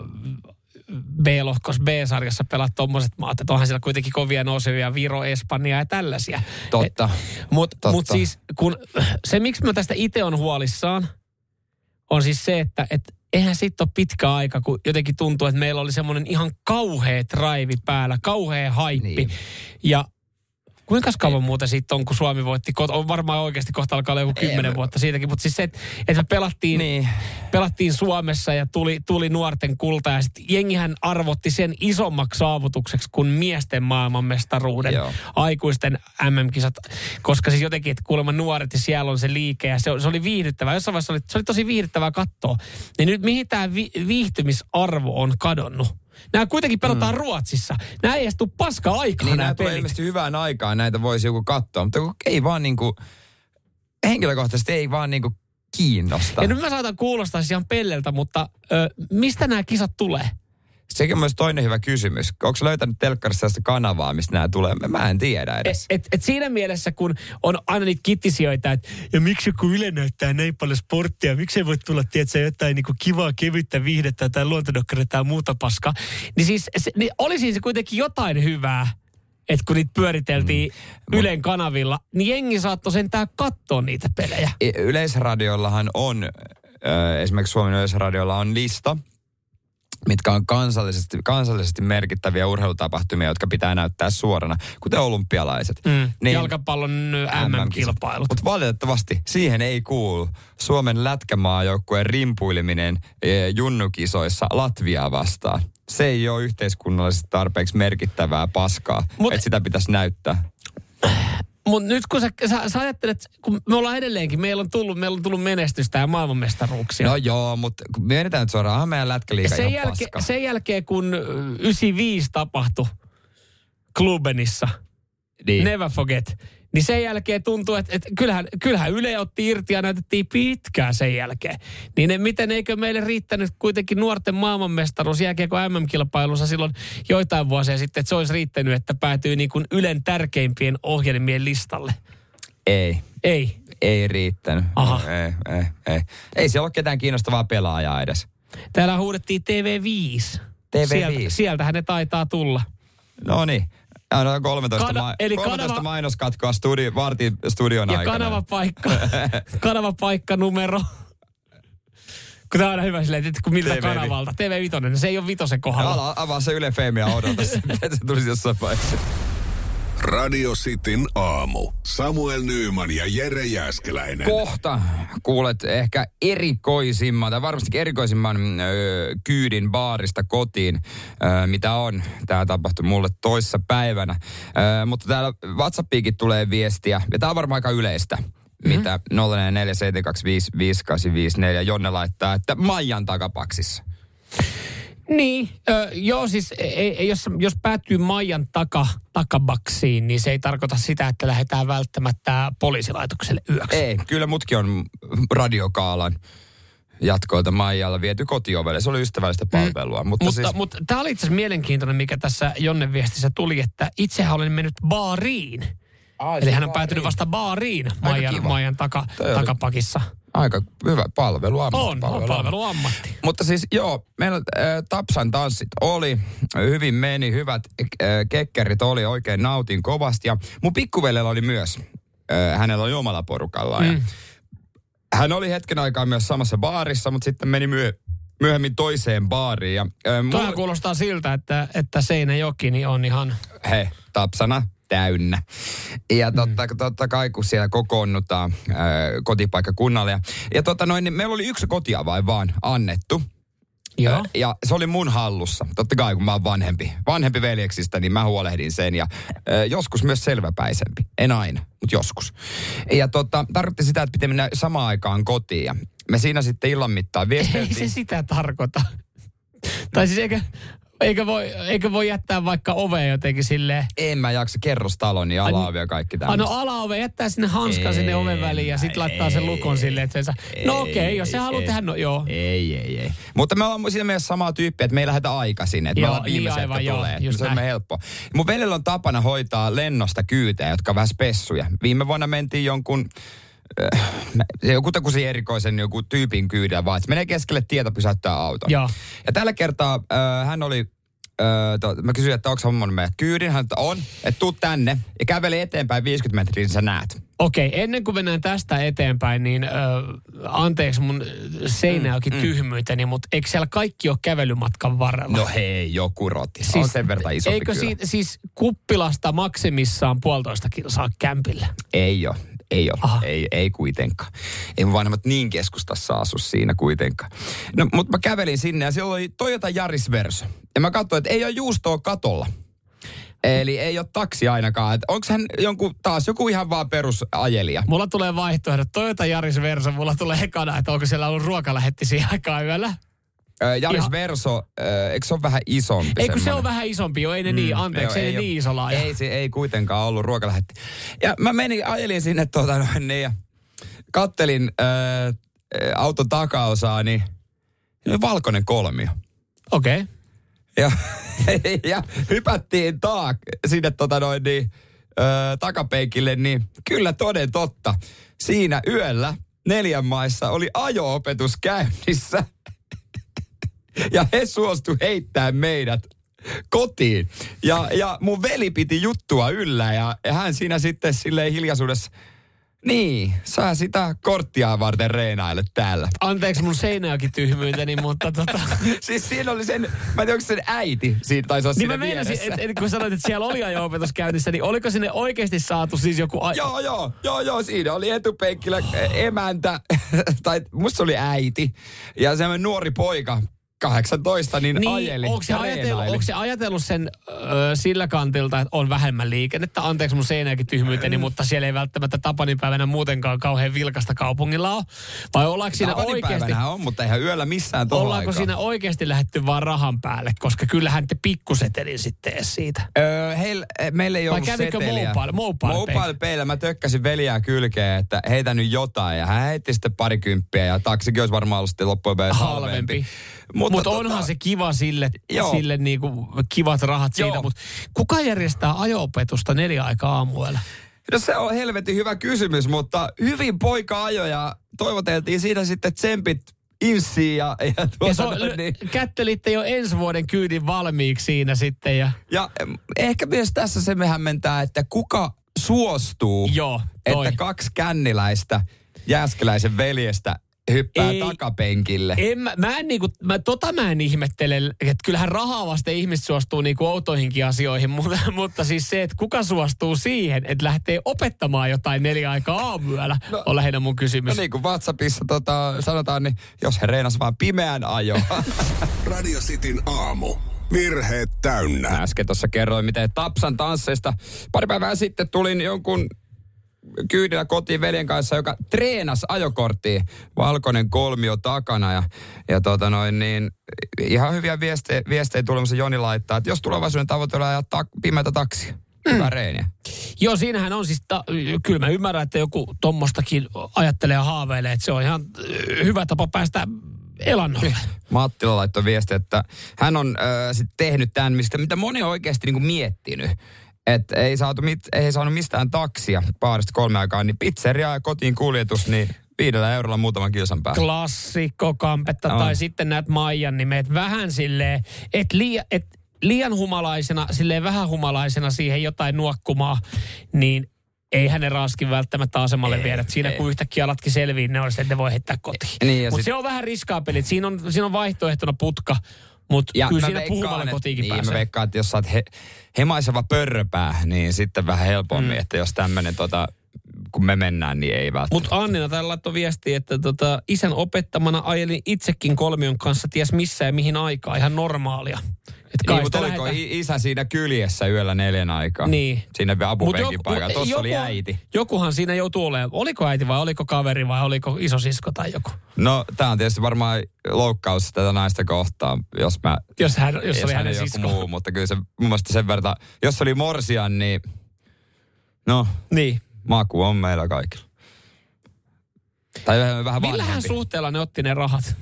B-lohkos B-sarjassa pelaa tommoset maat. Että onhan siellä kuitenkin kovia nousevia Viro, Espanja ja tällaisia. Totta. Mutta Totta. mut siis kun, se, miksi mä tästä itse on huolissaan, on siis se, että et, eihän siitä ole pitkä aika, kun jotenkin tuntuu, että meillä oli semmoinen ihan kauhea drive päällä, kauhea haippi. Niin. Ja kuinka kauan muuten siitä on, kun Suomi voitti? On varmaan oikeasti kohta alkaa olla joku kymmenen vuotta siitäkin, mutta siis se, että, että me pelattiin, Niin. pelattiin Suomessa ja tuli, tuli nuorten kulta ja sitten jengihän arvotti sen isommaksi saavutukseksi kuin miesten maailmanmestaruuden, Joo. aikuisten MM-kisat, koska siis jotenkin, että kuulemma nuoret ja siellä on se liike ja se, se oli viihdyttävää. Jossain vaiheessa oli, se oli tosi viihdyttävää katsoa. Niin nyt mihin tämä vi, viihtymisarvo on kadonnut? Nämä kuitenkin pelataan mm. Ruotsissa. Nämä ei edes tule paskaa aikaa Niin nämä nämä tulee ilmeisesti hyvään aikaan, näitä voisi joku katsoa, mutta ei vaan niinku, henkilökohtaisesti ei vaan niinku kiinnosta. Ja nyt mä saatan kuulostaa siis ihan pelleltä, mutta ö, mistä nämä kisat tulee? Sekin on myös toinen hyvä kysymys. Onko löytänyt telkkarissa kanavaa, mistä nämä tulee? Mä en tiedä Et, edes. et, et siinä mielessä, kun on aina niitä kittisijoita, että ja miksi kun Yle näyttää näin paljon sporttia, miksi ei voi tulla, tiedätkö, jotain niin kuin kivaa, kevyttä viihdettä tai luontodokkaria tai muuta paskaa. Niin siis se, niin olisi se kuitenkin jotain hyvää, että kun niitä pyöriteltiin mm. Ylen kanavilla, niin jengi saattoi sentään katsoa niitä pelejä. Y- Yleisradiollahan on, ö, esimerkiksi Suomen Yleisradiolla on lista, mitkä on kansallisesti, kansallisesti merkittäviä urheilutapahtumia, jotka pitää näyttää suorana, kuten olympialaiset. Mm. Niin, Jalkapallon ö, MM-kilpailut. Mutta valitettavasti siihen ei kuulu Suomen lätkämaajoukkueen rimpuileminen eh, junnukisoissa Latviaa vastaan. Se ei ole yhteiskunnallisesti tarpeeksi merkittävää paskaa, Mut, että sitä pitäisi näyttää. Mutta nyt kun sä, sä, sä ajattelet, kun me ollaan edelleenkin, meillä on tullut, meillä on tullut menestystä ja maailmanmestaruuksia. No joo, mutta myönnetään nyt suoraan, meidän lätkäliiga sen, jälke, paska. sen jälkeen, kun ö, 95 tapahtui Klubenissa, niin. Never Forget, niin sen jälkeen tuntuu, että, että kyllähän, kyllähän Yle otti irti ja näytettiin pitkään sen jälkeen. Niin ne, miten eikö meille riittänyt kuitenkin nuorten maailmanmestaruus jääkiekko MM-kilpailussa silloin joitain vuosia sitten, että se olisi riittänyt, että päätyy niin kuin Ylen tärkeimpien ohjelmien listalle. Ei, Ei. ei riittänyt. Aha. Ei, ei, ei. Ei siellä ole ketään kiinnostavaa pelaajaa edes. Täällä huudettiin TV5. TV5. Sieltä, sieltähän ne taitaa tulla. No niin. Aina 13, Kana- ma- eli 13 kanava- mainoskatkoa studi- vartin studion Ja aikana. kanavapaikka, kanavapaikka numero. Kun tämä on aina hyvä silleen, että kun miltä TV5. kanavalta. TV5, no se ei ole vitosen kohdalla. Ala, avaa se Yle Fame ja odota että se tulisi jossain vaiheessa. Radio Cityn aamu. Samuel Nyyman ja Jere Jäskeläinen. Kohta kuulet ehkä erikoisimman, tai varmastikin erikoisimman ö, kyydin baarista kotiin, ö, mitä on. Tämä tapahtui mulle toissa päivänä. Ö, mutta täällä WhatsAppiikin tulee viestiä, ja tämä on varmaan aika yleistä. Mhm. Mitä 0447255854 Jonne laittaa, että Maijan takapaksissa. Niin, ö, joo siis ei, ei, jos, jos päätyy Maijan taka, takabaksiin, niin se ei tarkoita sitä, että lähdetään välttämättä poliisilaitokselle yöksi. Ei, kyllä mutkin on radiokaalan jatkoilta Maijalla viety kotiovelle. Se oli ystävällistä palvelua. Mm. Mutta, Mutta, siis, mutta tämä oli itse asiassa mielenkiintoinen, mikä tässä Jonne viestissä tuli, että itsehän olen mennyt baariin. Ai, Eli hän on baariin. päätynyt vasta baariin Maijan. Maijan taka, Toi oli- takapakissa. Aika hyvä palvelu. On, on palveluammatti. Mutta siis joo, meillä äh, Tapsan tanssit oli, hyvin meni, hyvät äh, kekkerit oli, oikein nautin kovasti. Ja mun pikkuveljellä oli myös, äh, hänellä oli omalla porukallaan. Mm. Ja hän oli hetken aikaa myös samassa baarissa, mutta sitten meni myö, myöhemmin toiseen baariin. Ja, äh, Toihan kuulostaa siltä, että, että Seinäjoki niin on ihan... he, Tapsana täynnä. Ja totta, mm. totta kai, kun siellä kokoonnutaan äh, kotipaikkakunnalle. Ja, ja tota noin, niin meillä oli yksi kotiavain vaan annettu. Joo. Ö, Ja se oli mun hallussa. Totta kai, kun mä oon vanhempi, vanhempi veljeksistä, niin mä huolehdin sen. Ja ö, joskus myös selväpäisempi. En aina, mutta joskus. Ja tota, tarkoitti sitä, että piti mennä samaan aikaan kotiin. Ja me siinä sitten illan mittaan Ei se viesteltiin. sitä tarkoita. tai siis eikä, eikä, voi, eikä voi jättää vaikka ovea jotenkin silleen... En mä jaksa kerrostalon ja alaovia ja kaikki Ah, no tämmöistä. alaove jättää sinne hanskan sinne oven väliin ja sitten laittaa sen lukon silleen, että sen saa... No okei, okay, jos se haluaa tehdä, no joo. Ei, ei, ei. Mutta me ollaan siinä mielessä samaa tyyppiä, että me ei lähdetä aikaisin. Että me Joo, ollaan viimeisiä, niin aivan, joo, tulee. just se on me helppo. Mun veljellä on tapana hoitaa lennosta kyytejä, jotka on vähän spessuja. Viime vuonna mentiin jonkun joku takuisi erikoisen joku tyypin kyydellä vaan, se menee keskelle tietä pysäyttää auton. Joo. Ja tällä kertaa äh, hän oli, äh, to, mä kysyin, että onko hommannut meidät kyydin. Hän että on, että tuu tänne ja käveli eteenpäin 50 metriä, niin sä näet. Okei, okay, ennen kuin mennään tästä eteenpäin, niin ö, anteeksi mun seinäjoki mm, tyhmyyteni, mutta eikö siellä kaikki ole kävelymatkan varrella? No hei, joku roti. Siis, on sen verran isompi Eikö siitä, siis kuppilasta maksimissaan puolitoista kilsaa kämpille? Ei ole. Ei ole. Aha. Ei, ei kuitenkaan. Ei mun vanhemmat niin keskustassa asu siinä kuitenkaan. No, mutta mä kävelin sinne ja siellä oli Toyota Yaris Verso. Ja mä katsoin, että ei ole juustoa katolla. Eli ei ole taksi ainakaan. Onko hän jonkun, taas joku ihan vaan perusajelija? Mulla tulee vaihtoehdot. Toyota Yaris Verso, mulla tulee ekana, että onko siellä ollut ruokalähetti siihen aikaan yöllä. Ö, Yaris Ihan- Verso, eikö se ole vähän isompi? Ei kun se on vähän isompi jo, ei ne niin, anteeksi, Mm, Joo, ei, ne niin iso laaja. Ei, se ei kuitenkaan ollut ruokalähetti. Ja mä menin, ajelin sinne tuota noin niin ja kattelin äh, auton takaosaa, niin oli valkoinen kolmio. Okei. Okay. Ja, ja hypättiin taak sinne tota noin niin, ö, takapenkille, niin kyllä toden totta. Siinä yöllä neljän maissa oli ajo-opetus käynnissä. Ja he suostu heittää meidät kotiin. Ja, ja mun veli piti juttua yllä ja, hän siinä sitten silleen hiljaisuudessa, niin, sä sitä korttia varten reenaile täällä. Anteeksi mun seinäjoki tyhmyyteni, mutta tota... Siis siinä oli sen, mä en tiedä, onko sen äiti siitä taisi olla Niin siinä mä meinasin, että et, kun sanoit, että siellä oli ajo-opetus käynnissä, niin oliko sinne oikeasti saatu siis joku... A- Joo, joo, joo, joo, siinä oli etupenkillä emäntä, tai musta oli äiti, ja semmoinen nuori poika, 18, niin, niin, ajeli onko se, ja ajatellut, onko se ajatellut sen ö, sillä kantilta, että on vähemmän liikennettä? Anteeksi mun seinäjoki tyhmyyteni, mutta siellä ei välttämättä Tapanin päivänä muutenkaan kauhean vilkasta kaupungilla ole. Vai ollaanko siinä oikeasti... on, mutta eihän yöllä missään tuolla Ollaanko aikaa. siinä oikeasti lähetty vaan rahan päälle? Koska kyllähän te pikkusetelin sitten edes siitä. Öö, heil, eh, meillä ei Vai ollut kävikö seteliä. mobile- mobile mobile mä tökkäsin veljää kylkeen, että heitä nyt jotain. Ja hän heitti sitten parikymppiä ja taksikin olisi varmaan ollut sitten loppujen halvempi. halvempi. Mutta Mutta tota- onhan se kiva sille, Joo. sille niinku kivat rahat siitä. Joo. Mutta kuka järjestää ajo-opetusta neljä aikaa aamuella? No se on helvetin hyvä kysymys, mutta hyvin poika ajoi ja toivoteltiin siinä sitten tsempit insiin ja, ja, Ja tuota, se on, noin niin, kättelitte jo ensi vuoden kyydin valmiiksi siinä sitten. Ja, ja ehkä myös tässä se me hämmentää, että kuka suostuu, joo, toi. että kaksi känniläistä Jääskeläisen veljestä hyppää Ei. takapenkille. En, mä, mä en niinku, mä, tota mä en ihmettele, että kyllähän rahaa vasten ihmiset suostuu niinku outoihinkin asioihin, mutta, mutta siis se, että kuka suostuu siihen, että lähtee opettamaan jotain neljä aikaa aamuyöllä, no, on lähinnä mun kysymys. No niin kuin WhatsAppissa tota, sanotaan, niin jos he reenas vaan pimeän ajoa. Radio Cityn aamu. Virheet täynnä. Mä äsken tuossa kerroin, miten Tapsan tansseista pari päivää sitten tulin jonkun kyydillä kotiin veljen kanssa, joka treenas ajokorttia, valkoinen kolmio takana. Ja, ja tota noin, niin ihan hyviä viestejä, viestejä tulemassa Joni laittaa, että jos tulevaisuuden tavoitteella ajaa tak, pimeätä taksia, hyvä reeniä. Joo, siinähän on siis, ta- kyllä mä ymmärrän, että joku tommostakin ajattelee ja haaveilee, että se on ihan ö, hyvä tapa päästä elannolle. Mattila laittoi viesti, että hän on äh, sit tehnyt tämän, mistä, mitä moni on oikeasti niinku miettinyt. Että ei, saatu mit, ei saanut mistään taksia paarista kolme aikaa, niin pizzeria ja kotiin kuljetus, niin viidellä eurolla muutaman kilsan päästä. Klassikko kampetta On. tai sitten näet Maijan nimet vähän silleen, että liian, et liian humalaisena, silleen vähän humalaisena siihen jotain nuokkumaa, niin ei hänen raaskin välttämättä asemalle viedä. Siinä kun yhtäkkiä alatkin selviin, ne on että ne voi heittää kotiin. Niin, mutta sit- se on vähän riskaapeli. Siinä on, siinä on vaihtoehtona putka, mutta kyllä siinä puhumalla kotiinkin niin, pääsee. mä veikkaan, että jos sä oot he, hemaiseva pörröpää, niin sitten vähän helpommin, mm. että jos tämmönen tota, kun me mennään, niin ei välttämättä. Mutta Annina täällä laittoi viestiä, että tota, isän opettamana ajelin itsekin kolmion kanssa ties missä ja mihin aikaa. Ihan normaalia. Et Niin, kai mutta oliko i- isä siinä kyljessä yöllä neljän aikaa? Niin. Siinä Mut apupenkin joku- paikalla. Tuossa joku- oli äiti. Jokuhan siinä joutuu olemaan. Oliko äiti vai oliko kaveri vai oliko isosisko tai joku? No, tämä on tietysti varmaan loukkaus tätä naista kohtaan, jos mä... Jos, hän, jos, oli hän hänen joku sisko. muu, mutta kyllä se mun mielestä sen verran, jos oli morsian, niin no, Niin. maku on meillä kaikilla. Tai vähän, vähän Millähän vanhempi. suhteella ne otti ne rahat?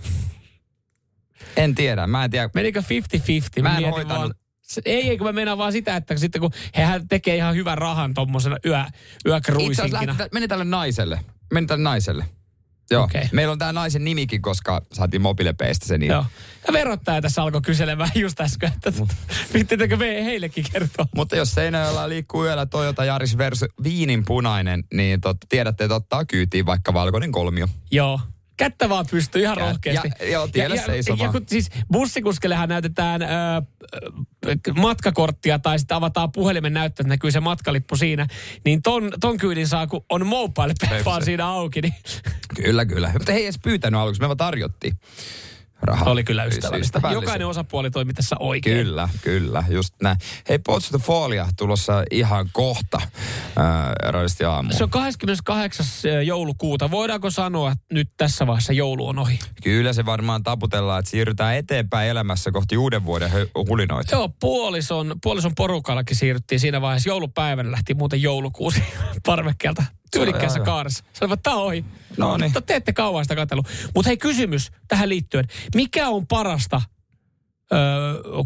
En tiedä, mä en tiedä. Menikö 50-50? Mä en hoitanut. Vaan, se, ei, ei, kun mä meinaan vaan sitä, että sitten kun hehän tekee ihan hyvän rahan tommosena yö, Itse asiassa yökruisinkina. lähti- meni tälle naiselle. Meni tälle naiselle. Joo. Okei. Meillä on tämä naisen nimikin, koska saatiin mobiilepeistä se niin. Joo. Ja verottaja tässä alkoi kyselemään just äsken, että viittittekö me heillekin kertoa? Mutta jos Seinäjoella liikkuu yöllä Toyota Yaris versus viinin punainen, niin tot, tiedätte, että ottaa kyytiin vaikka valkoinen kolmio. Joo. Kättä vaan pystyy ihan rohkeasti. ja- joo, tielle ja, ja, ja kun siis bussikuskelehan näytetään ö, matkakorttia tai sitten avataan puhelimen näyttö, että näkyy se matkalippu siinä, niin ton, ton kyydin saa, kun on mobile vaan se. siinä auki, niin Kyllä, kyllä. Mutta he ei edes pyytänyt aluksi, me vaan tarjottiin rahaa. oli kyllä ystävällistä. Ystävällistä. Jokainen osapuoli toimi tässä oikein. Kyllä, kyllä, just näin. Hei, Potsito Folia tulossa ihan kohta ää, radisti aamu. Se on 28. joulukuuta. Voidaanko sanoa, että nyt tässä vaiheessa joulu on ohi? Kyllä se varmaan taputellaan, että siirrytään eteenpäin elämässä kohti uuden vuoden hulinoita. Joo, puolison, puolison porukallakin siirryttiin siinä vaiheessa. Joulupäivänä lähti muuten joulukuusi parvekkeelta tyylikkäässä kaaressa. Sanoivat, on ohi. No niin. Mutta te ette kauan sitä katsellut. Mutta hei, kysymys tähän liittyen. Mikä on parasta, öö,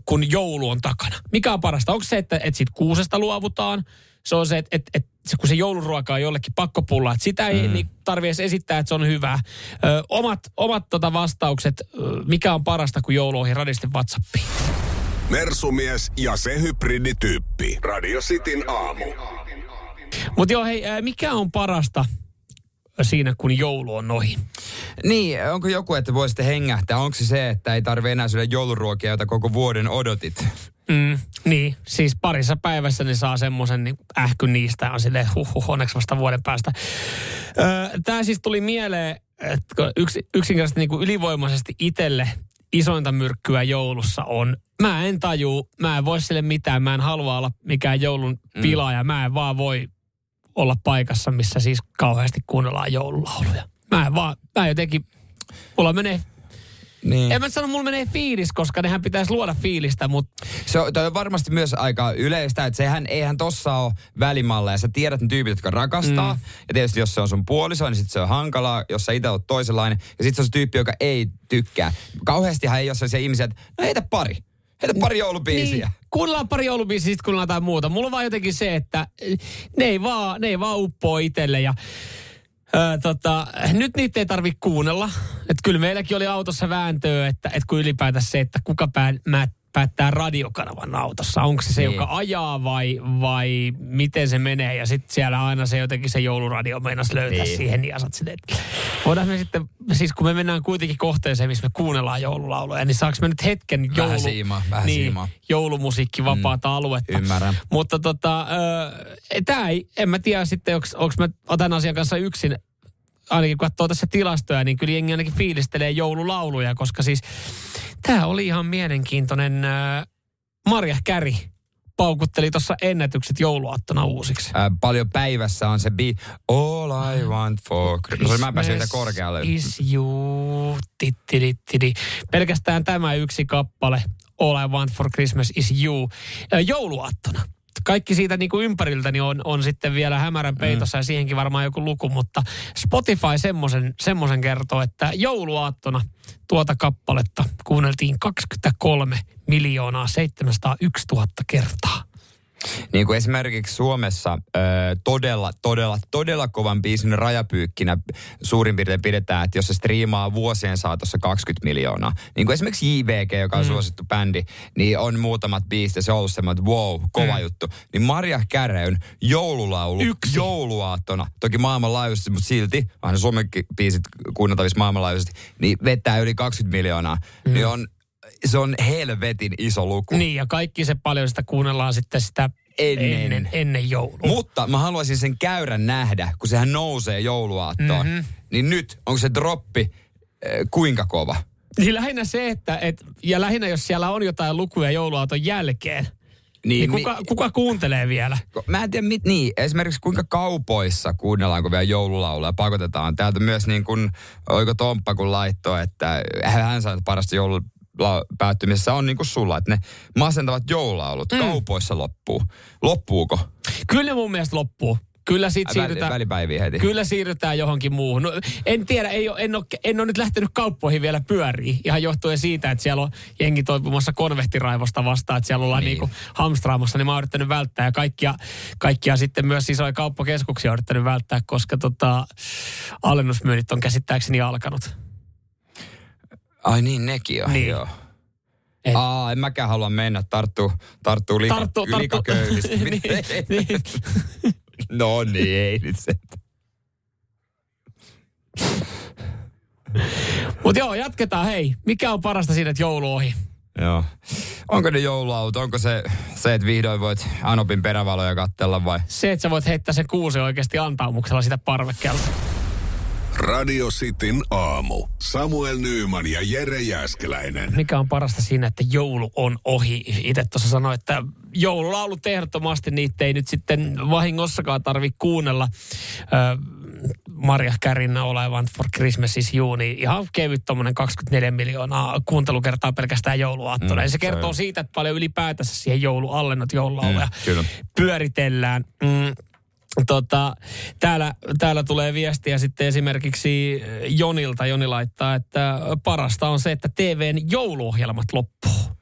kun joulu on takana? Mikä on parasta? Onko se, että, että siitä kuusesta luovutaan? Se on se, että, että, että se, kun se jouluruoka on jollekin pakkopulla, että sitä ei mm. niin tarvitse edes esittää, että se on hyvää. Ö, omat omat tota vastaukset, mikä on parasta, kun joulu on ohi radistin WhatsAppiin. Mersumies ja se hybridityyppi. Radio Cityn aamu. Mutta joo, hei, mikä on parasta siinä, kun joulu on ohi? Niin, onko joku, että voisitte hengähtää? Onko se se, että ei tarvitse enää syödä jouluruokia, joita koko vuoden odotit? Mm, niin, siis parissa päivässä ne saa semmoisen niin ähkyn niistä on silleen, että huh, huh, onneksi vasta vuoden päästä. Tämä siis tuli mieleen, että yksi, yksinkertaisesti niin kuin ylivoimaisesti itselle isointa myrkkyä joulussa on, mä en taju, mä en voi sille mitään, mä en halua olla mikään joulun pilaaja, mä en vaan voi olla paikassa, missä siis kauheasti kuunnellaan joululauluja. Mä en vaan, mä jotenkin, mulla menee, Niin. en mä sano, mulla menee fiilis, koska nehän pitäisi luoda fiilistä, mutta Se on, toi on varmasti myös aika yleistä, että sehän, eihän tossa ole välimalla ja sä tiedät ne tyypit, jotka rakastaa. Mm. Ja tietysti jos se on sun puoliso, niin sit se on hankalaa, jos sä itse oot toisenlainen. Ja sit se on se tyyppi, joka ei tykkää. Kauheastihan ei ole sellaisia ihmisiä, että no heitä pari. Heitä pari joulubiisiä. Niin, kuunnellaan pari joulubiisiä, sitten kuunnellaan jotain muuta. Mulla on vaan jotenkin se, että ne ei vaan, ne ei vaan uppoo itselle ja Öö, tota, nyt niitä ei tarvi kuunnella. Että kyllä meilläkin oli autossa vääntöä, että, että kun ylipäätään se, että kuka pää, mä, päättää radiokanavan autossa. Onko se se, Niin. joka ajaa vai, vai miten se menee? Ja sitten siellä aina se jotenkin se jouluradio meinas löytää Niin. siihen ja sä silleen, voidaan me sitten, siis kun me mennään kuitenkin kohteeseen, missä me kuunnellaan joululauluja, niin saaks me nyt hetken joulu, Vähän siimaa, vähän niin, siimaa. joulumusiikki vapaata aluetta. Ymmärrän. Mutta tota, öö, tämä ei, en mä tiedä sitten, onko mä otan asian kanssa yksin, ainakin kun katsoo tässä tilastoja, niin kyllä jengi ainakin fiilistelee joululauluja, koska siis tämä oli ihan mielenkiintoinen öö, Marja Käri paukutteli tuossa ennätykset jouluaattona uusiksi. Ää, paljon päivässä on se bi All I want for Christmas. Mä pääsin korkealle. is you. Tittirittiri. Pelkästään tämä yksi kappale, All I want for Christmas is you, ää, jouluaattona. Kaikki siitä niin kuin ympäriltäni on, on sitten vielä hämärän peitossa ja siihenkin varmaan joku luku, mutta Spotify semmoisen, semmoisen kertoo, että jouluaattona tuota kappaletta kuunneltiin 23 miljoonaa 701 000 kertaa. Niin kuin esimerkiksi Suomessa ö, todella, todella, todella kovan biisin rajapyykkinä suurin piirtein pidetään, että jos se striimaa vuosien saatossa 20 miljoonaa. Niin kuin esimerkiksi JVG, joka on mm. suosittu bändi, niin on muutamat biisit ja se on ollut semmoinen, että wow, kova mm. juttu. Niin Maria Käreyn joululaulu Yksi. jouluaattona, toki maailmanlaajuisesti, mutta silti, vähän Suomen biisit kuunneltavissa maailmanlaajuisesti, niin vetää yli 20 miljoonaa. Mm. Niin on, se on helvetin iso luku. Niin, ja kaikki se paljon sitä kuunnellaan sitten sitä Ennen. ennen, ennen joulua. Mutta mä haluaisin sen käyrän nähdä, kun sehän nousee jouluaattoon. Mhm. Mm-hmm. Niin nyt, onko se droppi äh, kuinka kova? Niin lähinnä se, että et, ja lähinnä jos siellä on jotain lukuja jouluaaton jälkeen, niin, niin kuka, kuka kuuntelee vielä? Mä en tiedä, mit, niin, esimerkiksi kuinka kaupoissa kuunnellaanko vielä joululauluja pakotetaan. Täältä myös niin kuin, oiko Tomppa kun laittoi, että hän saa parasta joulun päättymisessä on niin kuin sulla, että ne masentavat joululaulut mm. kaupoissa loppuu. Loppuuko? Kyllä mun mielestä loppuu. Kyllä Väli, siirrytään, välipäiviä heti. kyllä siirrytään johonkin muuhun. No, en tiedä, ei ole, en, ole, en ole nyt lähtenyt kauppoihin vielä pyöriin. Ihan johtuen siitä, että siellä on jengi toipumassa konvehtiraivosta vastaan, että siellä ollaan Niin. niin. niinku hamstraamassa, niin mä oon yrittänyt välttää. Ja kaikkia, kaikkia sitten myös isoja kauppakeskuksia on yrittänyt välttää, koska tota, alennusmyynnit on käsittääkseni alkanut. Ai niin, nekin on. Niin. Joo. Et- Aa, en mäkään halua mennä. Tarttuu, tarttuu liika, Tarttuu, tarttuu. liikaköyhistä. niin, niin. no niin, ei nyt se. Mutta joo, jatketaan. Hei, mikä on parasta siinä, että joulu ohi? Joo. Onko ne jouluauto? Onko se, se että vihdoin voit Anopin perävaloja katsella vai? Se, että sä voit heittää sen kuusi oikeasti antaumuksella sitä parvekkeelta. Radio Cityn aamu. Samuel Nyyman ja Jere Jäskeläinen. Mikä on parasta siinä, että joulu on ohi? Itse tuossa sanoin, että joululaulut ehdottomasti niitä ei nyt sitten vahingossakaan tarvi kuunnella. Ö, Marja Kärinnä olevan For Christmas is You, niin ihan kevyt tommonen 24 miljoonaa kuuntelukertaa pelkästään jouluaattona. Mm, ja se se kertoo on- siitä, että paljon ylipäätänsä siihen jouluallennot joululauluja Mm, kyllä. pyöritellään. Mm, Tota, täällä, täällä tulee viestiä sitten esimerkiksi Jonilta. Joni laittaa, että parasta on se, että TVn jouluohjelmat loppuu.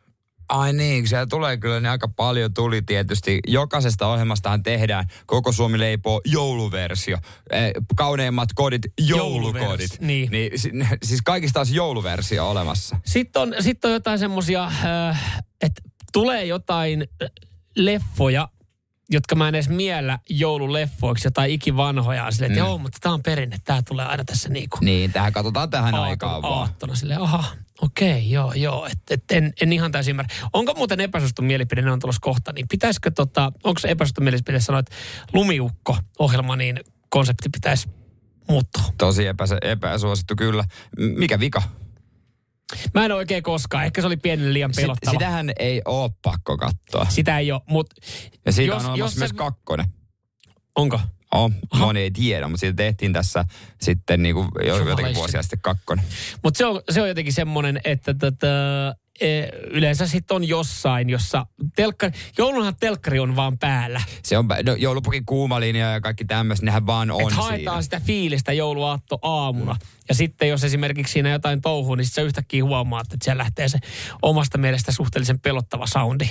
Ai niin, siellä tulee kyllä niin aika paljon tuli tietysti. Jokaisesta ohjelmastahan tehdään koko Suomi leipoo jouluversio. Eh, kauneimmat kodit, joulukodit. Jouluvers- niin. niin si- siis kaikista on jouluversio olemassa. Sitten on, sitten on jotain semmosia, äh, että tulee jotain äh, leffoja, jotka mä en edes miellä joululeffoiksi, jotain ikivanhoja. Silleen, että Mm. joo, mutta tämä on perinne, tämä tulee aina tässä niinku Niin, tähän katsotaan tähän aikaan vaan. aattona. Silleen, aha, okei, joo, joo. Et, et en, en ihan täysin ymmärrä. Onko muuten epäsuosittu mielipide, ne on tulossa kohta, niin pitäisikö tota, onko se epäsuosittu mielipide sanoa, että lumiukko-ohjelma, niin konsepti pitäisi muuttua? Tosi epäse, epäsuosittu kyllä. Mikä vika? Mä en oikein koskaan. Ehkä se oli pienelle liian Sit, pelottava. sitähän ei ole pakko katsoa. Sitä ei ole, mutta Ja siitä jos- on olemassa jos myös se- kakkonen. onko? Oh, moni ei tiedä, mutta siitä tehtiin tässä sitten niinku jo, jotenkin vuosia sitten kakkonen. Mutta se on, se on jotenkin semmoinen, että tätä, e, yleensä sitten on jossain, jossa telkkari, joulunhan telkkari on vaan päällä. Se on, no, joulupukin kuumalinja ja kaikki tämmöiset, nehän vaan on Että haetaan siinä. sitä fiilistä jouluaatto aamuna. Ja sitten jos esimerkiksi siinä jotain touhuu, niin sit sä yhtäkkiä huomaat, että siellä lähtee se omasta mielestä suhteellisen pelottava soundi.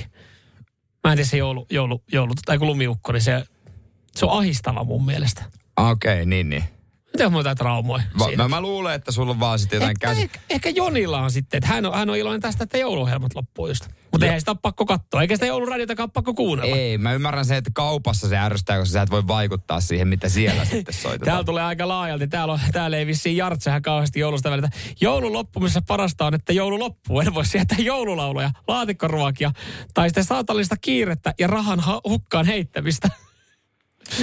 Mä en tiedä se joulu, joulu, joulu tai kun lumiukko, niin se, se on ahistava mun mielestä. Okei, okay, niin niin. Mitä on jotain traumoja Va, mä, mä luulen, että sulla on vaan sitten jotain käsi... ehkä, ehkä Jonilla on sitten, että hän on, hän on iloinen tästä, että jouluohjelmat loppuu just. Mutta eihän sitä ole pakko katsoa, eikä sitä jouluradiotakaan pakko kuunnella. Ei, mä ymmärrän sen, että kaupassa se ärsyttää, koska sä et voi vaikuttaa siihen, mitä siellä sitten soitetaan. Täällä tulee aika laajalti. Täällä, on, täällä ei vissiin jartsehän kauheasti joulusta välitä. Joulun loppumisessa parasta on, että joulu loppuu. En voi sieltä joululauluja, laatikkoruokia tai sitten saatallista kiirettä ja rahan ha- hukkaan heittämistä.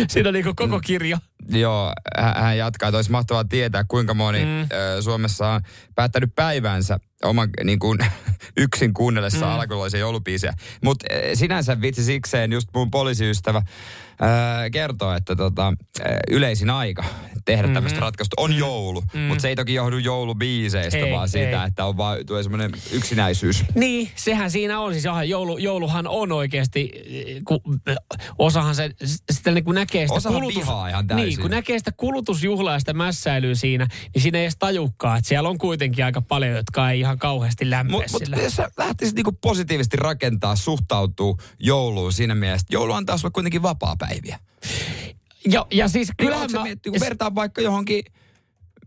Siinä on niinku koko kirjo. Joo, hän jatkaa, että olisi mahtavaa tietää, kuinka moni mm. ö, Suomessa on päättänyt päivänsä oman niin kuin, yksin kuunnellessa mm. alkuloisia joulubiisejä. Mutta sinänsä vitsi sikseen just mun poliisiystävä kertoo, että tota, yleisin aika tehdä mm-hmm. tämmöistä ratkaisusta on joulu. Mm. Mutta se ei toki johdu joulubiiseistä, Ei, vaan siitä, ei. että on vaan tulee semmoinen yksinäisyys. Niin, sehän siinä on. Siis johan joulu, jouluhan on oikeasti, kun osahan se sitä niin kun näkee sitä Osahan vihaa ihan täysin. Niin, kun näkee sitä kulutusjuhlaa ja sitä mässäilyä siinä, niin siinä ei edes tajukkaa, että siellä on kuitenkin aika paljon, jotka ei ihan kauheasti lämpeä Mutta mut, sillä. jos sä lähtisit niinku positiivisesti rakentaa, suhtautuu jouluun siinä mielessä, että joulu antaa sulle kuitenkin vapaa-päiviä. Ja, ja siis Kyllä kyllähän mä... mä... Miettii, kun vertaa vaikka johonkin,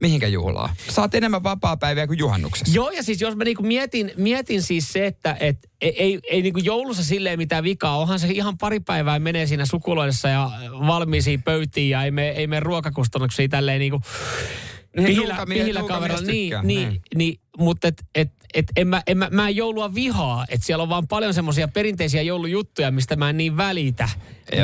mihinkä juhlaan. Saat enemmän vapaa-päiviä kuin juhannuksessa. Joo, ja siis jos mä niinku mietin, mietin siis se, että et, ei, ei, niinku joulussa silleen mitään vikaa. Onhan se ihan pari päivää menee siinä sukuloidessa ja valmiisiin pöytiin ja ei me, ei me ruokakustannuksia tälleen niinku pihillä, pihillä kaverilla. Niin, niin, niin. niin, mutta et, et, et en mä, en mä, mä en joulua vihaa. Että siellä on vaan paljon semmoisia perinteisiä joulujuttuja, mistä mä en niin välitä.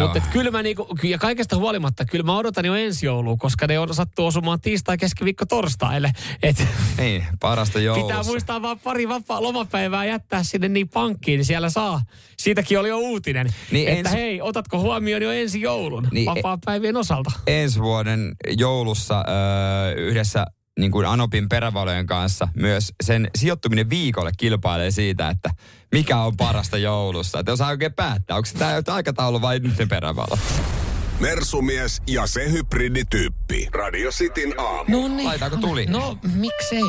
Mutta kyllä mä niinku, ja kaikesta huolimatta, kyllä mä odotan jo ensi joulua, koska ne on sattuu osumaan tiistai, keskiviikko, torstaille. Et, Niin, parasta joulussa. Pitää muistaa vaan pari vapaa lomapäivää jättää sinne niin pankkiin, niin siellä saa. Siitäkin oli jo uutinen. Niin että ensi- hei, otatko huomioon jo ensi joulun Niin, niin, vapaa-päivien osalta? ensi vuoden joulussa öö, yhdessä niin kuin Anopin perävalojen kanssa myös sen sijoittuminen viikolle kilpailee siitä, että mikä on parasta joulussa. Että jos oikein päättää, onko tämä aikataulu vai nyt perävalo? Mersumies ja se hybridityyppi. Radio Cityn aamu. No niin. Laitaako tuli? No, miksei?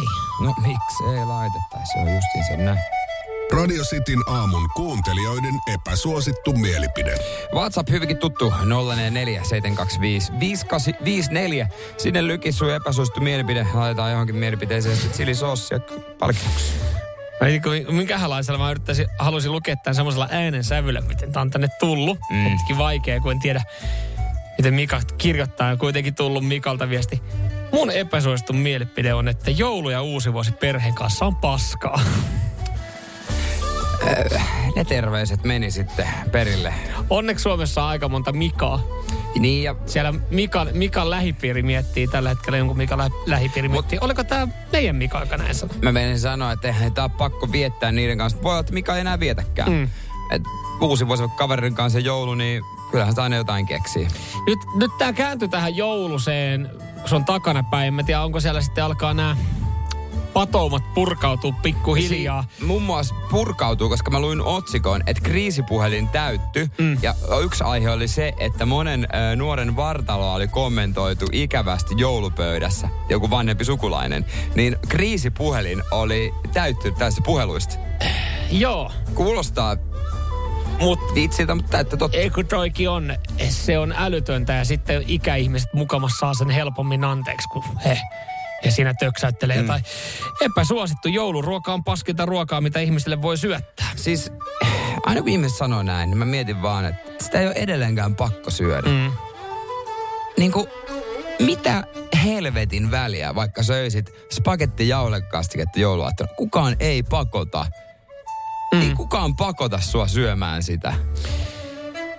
No miksei laitettaisi, se on justiin sen näin. Radio Cityn aamun kuuntelijoiden epäsuosittu mielipide. WhatsApp hyvinkin tuttu 044 725 5854. Sinne lykis sun epäsuosittu mielipide. Laitetaan johonkin mielipiteeseen sitten chilisossia palkinnoksi. Niin minkälaisella mä yrittäisin, halusin lukea tämän semmoisella äänen sävyllä, miten tää on tänne tullut. Mm. Mutta vaikea, kun en tiedä, miten Mika kirjoittaa. Ja kuitenkin tullut Mikalta viesti. Mun epäsuosittu mielipide on, että joulu ja uusi vuosi perheen kanssa on paskaa. Ne terveiset meni sitten perille. Onneksi Suomessa on aika monta Mikaa. Niin ja Siellä Mikan, Mikan lähipiiri miettii tällä hetkellä jonkun Mikan lä- lähipiiri miettii. Oliko tämä meidän Mika, joka näin sanoi? Mä menen sanoa, että eihän tää ole pakko viettää niiden kanssa. Voi olla, että Mika ei enää vietäkään. Mm. Et uusi vuosi kaverin kanssa joulu, niin kyllähän sitä aina jotain keksii. Nyt, nyt tämä kääntyi tähän jouluseen, kun se on takana päin. Mä tiedä, onko siellä sitten alkaa nämä patoumat purkautuu pikkuhiljaa. Si- muun muassa purkautuu, koska mä luin otsikon, että kriisipuhelin täytty. Mm. Ja yksi aihe oli se, että monen ö, nuoren vartaloa oli kommentoitu ikävästi joulupöydässä, joku vanhempi sukulainen. Niin kriisipuhelin oli täytty tästä puheluista. Joo, Kuulostaa mutta vitsiltä, mutta täyttä totta. ei kun toikin on, se on älytöntä ja sitten ikäihmiset mukamassa saa sen helpommin anteeksi, kun he ja siinä töksäyttelee mm. jotain. Epäsuosittu jouluruoka on paskinta ruokaa, mitä ihmisille voi syöttää. Siis aina kun ihmiset sanoo näin, niin mä mietin vaan, että sitä ei ole edelleenkään pakko syödä. Mm. Niin kuin, mitä helvetin väliä, vaikka söisit spagetti jaulekastiketta jouluaattona. Kukaan ei pakota. Mm. Ei kukaan pakota sua syömään sitä.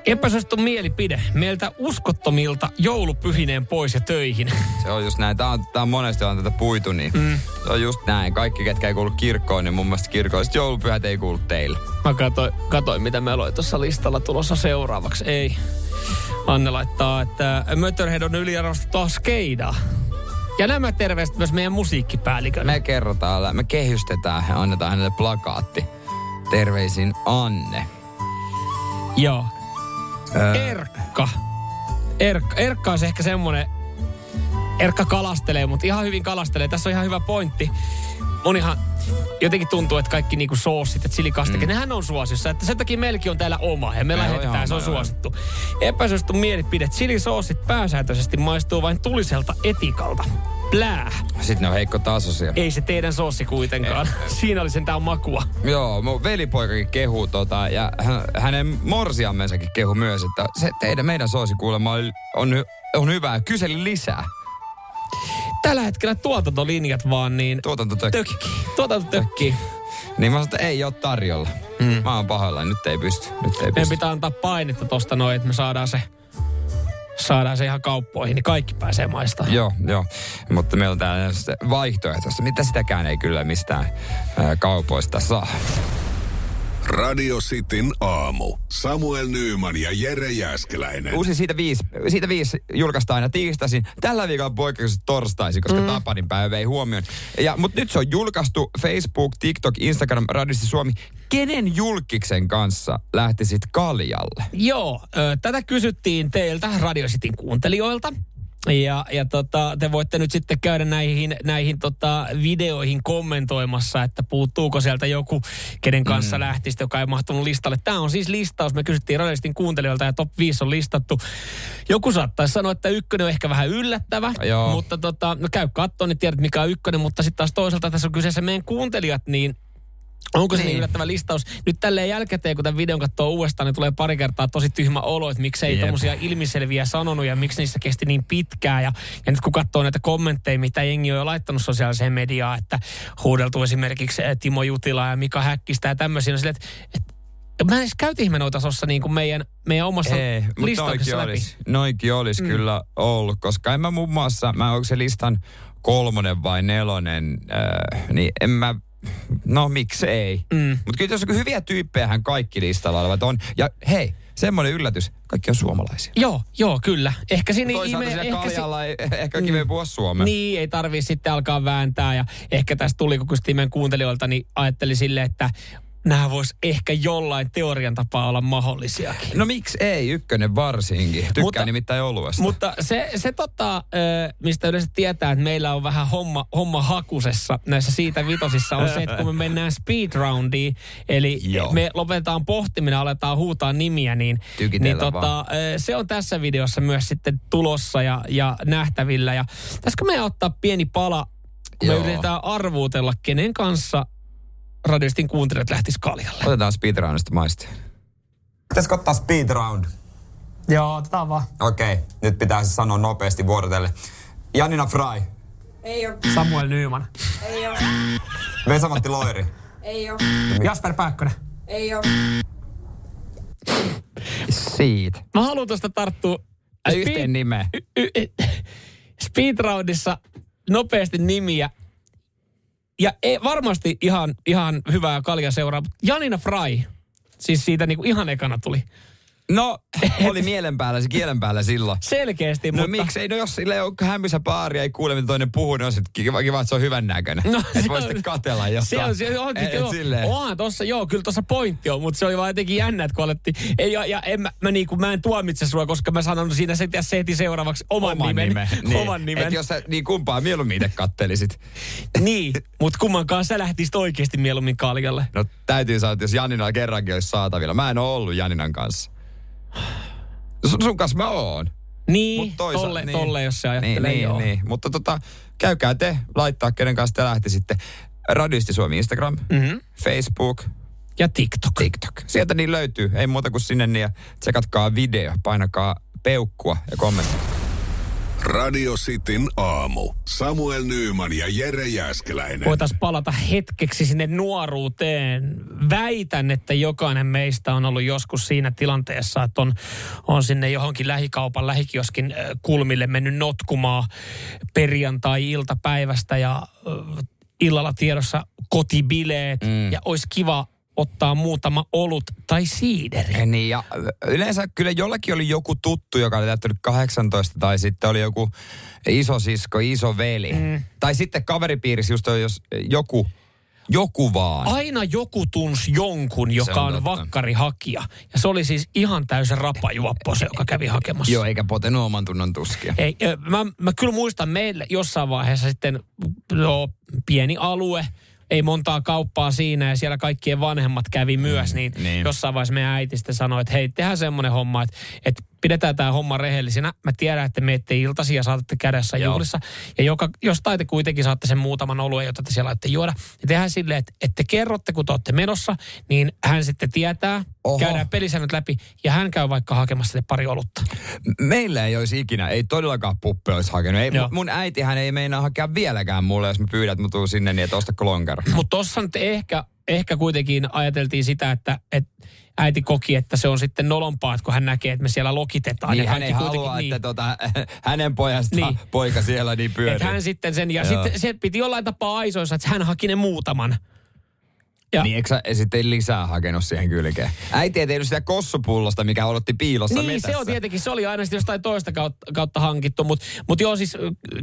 Epäsuosittu mielipide meiltä uskottomilta joulupyhineen pois ja töihin. Se on just näin. Tää on, tää on monesti on tätä puitu, niin mm. se on just näin. Kaikki, ketkä ei kuulu kirkkoon, niin mun mielestä kirkolliset joulupyhät ei kuulu teille. Mä katsoin, katsoin mitä meillä oli tuossa listalla tulossa seuraavaksi. Ei. Anne laittaa, että Mötterhead on yliarvostettua skeidaa. Ja nämä terveiset myös meidän musiikkipäällikölle. Me kerrotaan, me kehystetään ja annetaan hänelle plakaatti. Terveisin Anne. Joo. Öö, Erkka. Erkka, Erkka on ehkä semmonen, Erkka kalastelee, mutta ihan hyvin kalastelee. Tässä on ihan hyvä pointti. Monihan jotenkin tuntuu, että kaikki niinku soosit ja chilikastike, mm. nehän on suosiossa. Että sen takia meilläkin on täällä oma ja me lähetetään, se on joo. suosittu. Epäsuosittu mielipide. Chilisoosit pääsääntöisesti maistuu vain tuliselta etikalta. Plää. Sitten ne on heikko tasoisia. Ei se teidän soossi kuitenkaan. Siinä oli sentään makua. Joo, mun velipoikakin kehuu tota, ja hä- hänen morsiammensakin kehu myös, että se teidän, meidän soosi kuulemma on, hy- on hyvää. Kyseli lisää. Tällä hetkellä tuotantolinjat vaan niin Tuotanto tökkii. tökkii. Tuotanto tökkii. Niin mä sanoin, että ei ole tarjolla. Mm. Mä oon pahoillani, nyt ei pysty. Nyt ei Meidän pysty. pitää antaa painetta tosta noin, että me saadaan se saadaan se ihan kauppoihin, niin kaikki pääsee maistamaan. Joo, joo. Mutta meillä on täällä vaihtoehtoista. Mitä sitäkään ei kyllä mistään ää, kaupoista saa. Radio Cityn aamu. Samuel Nyyman ja Jere Jäskeläinen. Uusi siitä viisi, siitä viisi julkaistaan aina tiistaisin. Tällä viikolla poikkeuksessa torstaisin, koska mm. Tapanin päivä vei huomioon. Ja, mutta nyt se on julkaistu Facebook, TikTok, Instagram, Radisti Suomi. Kenen julkiksen kanssa lähtisit kaljalle? Joo, ö, tätä kysyttiin teiltä Radio Cityn kuuntelijoilta. Ja, ja tota, te voitte nyt sitten käydä näihin, näihin tota videoihin kommentoimassa, että puuttuuko sieltä joku, kenen kanssa mm. lähtisi, joka ei mahtunut listalle. Tämä on siis listaus. Me kysyttiin radioistin kuuntelijoilta ja top 5 on listattu. Joku saattaisi sanoa, että ykkönen on ehkä vähän yllättävä, Joo. mutta tota, no käy katsoa, niin tiedät mikä on ykkönen, mutta sitten taas toisaalta tässä on kyseessä meidän kuuntelijat, niin Onko se niin Niin. yllättävä listaus? Nyt tälleen jälkikäteen, kun tämän videon katsoo uudestaan, niin tulee pari kertaa tosi tyhmä olo, että miksei Jep. tommosia ilmiselviä sanonut ja miksi niissä kesti niin pitkään. Ja, ja nyt kun katsoo näitä kommentteja, mitä jengi on jo laittanut sosiaaliseen mediaan, että huudeltu esimerkiksi eh, Timo Jutila ja Mika Häkkistä ja tämmöisiä, on silleen, että, että mä en edes käytiin me noita niin kuin meidän, meidän omassa Ei, listauksessa läpi. olisi, noikin olisi mm. kyllä ollut, koska en mä muun muassa, mä onko se listan kolmonen vai nelonen, äh, niin en mä, no miksi ei. Mm. Mutta kyllä tässä on hyviä tyyppejähän kaikki listalla olevat on. Ja hei, semmoinen yllätys, kaikki on suomalaisia. Joo, joo, kyllä. Ehkä siinä Toisaalta ime- ehkä si- ei ehkä mm. kiveä puhua suomea. Niin, ei tarvii sitten alkaa vääntää. Ja ehkä tästä tuli, kun meidän kuuntelijoilta, niin ajattelin silleen, että nämä vois ehkä jollain teorian tapaa olla mahdollisiakin. No miksi ei, ykkönen varsinkin. Tykkää Mutta- nimittäin oluesta. Mutta se, se tota, mistä yleensä tietää, että meillä on vähän homma, homma hakusessa näissä siitä vitosissa, on se, että kun me mennään speed roundiin, eli Joo. me lopetetaan pohtiminen, aletaan huutaa nimiä, niin, niin tota, se on tässä videossa myös sitten tulossa ja, ja nähtävillä. Ja pitäisikö meidän ottaa pieni pala, kun me Joo. yritetään arvuutella, kenen kanssa radiostin kuuntelijat lähtis kaljalle. Otetaan speedroundista maistia. Pitäisikö ottaa speed round? Joo, otetaan vaan. Okei, okay, nyt pitää se sanoa nopeasti vuorotelle. Janina Fry, Ei oo. Samuel Nyman. Ei oo. Vesamatti Loiri. Ei oo. Jasper Pääkkönen. Ei oo. Siitä. Mä haluan tuosta tarttua yhteen nimeen. y- y- speedroundissa nopeasti nimiä. Ja ei, varmasti ihan, ihan hyvää kalja seuraa. mutta Janina Fry, siis siitä niinku ihan ekana tuli. No, oli mielen päällä, se kielen päällä silloin. Selkeästi, No mutta... miksei, no jos sille on hämmissä baari ja ei kuule, mitä toinen puhuu, niin on sitten kiva, kiva, että se on hyvän näköinen. No, se voi sitten katella jotain. Se on, se on, Et- joo, silleen. onhan tossa, joo, kyllä tossa pointti on, mutta se oli vaan jotenkin jännä, että kun alettiin, ei, ja, ja en, mä, mä, niinku, mä en tuomitse sua, koska mä sanon siinä se, se heti seuraavaksi oman, nimen. Niin. Oman nimen. Et jos sä niin kumpaa mieluummin itse kattelisit. Niin, mutta kummankaan sä lähtisit oikeasti mieluummin kaljalle. No täytyy sanoa, että jos Janina kerrankin olisi saatavilla. Mä en ole ollut Janinan kanssa. Sun, sun kanssa mä oon. Niin, Mut toisa- tolle, niin. tolle, jos se ajattelee, niin, joo. Niin, niin. Mutta tota, käykää te laittaa, kenen kanssa te lähtisitte. Radisti Suomi Instagram, Mhm. Facebook, Ja TikTok. TikTok. Sieltä niin löytyy. Ei muuta kuin sinne niin ja tsekatkaa video. Painakaa peukkua ja kommenttia. Radio Cityn aamu. Samuel Nyyman ja Jere Jäskeläinen. Voitaisiin palata hetkeksi sinne nuoruuteen. Väitän, että jokainen meistä on ollut joskus siinä tilanteessa, että on, on sinne johonkin lähikaupan, lähikioskin äh, kulmille mennyt notkumaan perjantai-iltapäivästä ja äh, illalla tiedossa kotibileet mm. ja olisi kiva ottaa muutama olut tai siideri. Ja Niin, ja yleensä kyllä jollakin oli joku tuttu, joka oli täyttänyt 18, tai sitten oli joku isosisko, isoveli. Mm. Tai sitten kaveripiirissä just jos joku, joku vaan. Aina joku tunsi jonkun, joka on on, vakkarihakija. Ja se oli siis ihan täysin rapajuoppo se, joka kävi hakemassa. Joo, eikä potenut oman tunnon tuskia. Ei, mä, mä kyllä muistan meille jossain vaiheessa sitten no, pieni alue, ei montaa kauppaa siinä ja siellä kaikkien vanhemmat kävi myös, niin, niin. jossain vaiheessa meidän äiti sitten sanoi, että hei, tehdään semmoinen homma, että, että pidetään tämä homma rehellisenä. Mä tiedän, että menette iltasi ja saatatte kädessä Joo. juhlissa. Ja joka, jostain te kuitenkin saatte sen muutaman oluen, jota te siellä olette juoda. Niin tehdään silleen, että, että te kerrotte, kun te olette menossa, niin hän sitten tietää, Oho. käydään pelisäännöt läpi ja hän käy vaikka hakemassa teille pari olutta. Meillä ei olisi ikinä, ei todellakaan puppe olisi hakenut. Ei, Joo. mun äitihän ei meinaa hakea vieläkään mulle, jos mä pyydän, että mä tuun sinne, niin että ostako lonkero. Mutta tuossa nyt ehkä, ehkä kuitenkin ajateltiin sitä, että et, äiti koki, että se on sitten nolompaa, että kun hän näkee, että me siellä lokitetaan. Niin ja hän ei halua, kuitenkin- että tota, hänen pojasta Niin. niin. poika siellä niin pyörii. Että hän sitten sen, ja Joo. sitten se piti jollain tapaa aisoissa, että hän haki ne muutaman. Ja- Niin eikö sä sitten lisää hakenut siihen kylkeen? Äiti ei tehnyt sitä kossupullosta, mikä odotti piilossa Niin, metässä. se on tietenkin, se oli aina sitten jostain toista kautta, kautta hankittu, mutta mut joo siis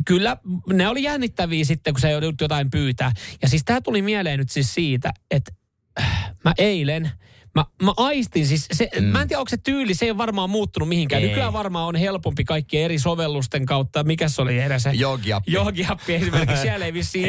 kyllä ne oli jännittäviä sitten, kun se joudut jotain pyytää. Ja siis tämä tuli mieleen nyt siis siitä, että äh, mä eilen, Mä, mä aistin siis, se, mm. mä en tiedä onko se tyyli, se ei ole varmaan muuttunut mihinkään. Ei. Nykyään varmaan on helpompi kaikkien eri sovellusten kautta. Mikä se oli edes se? Jogiappi. Jogiappi esimerkiksi. Siellä ei vissiin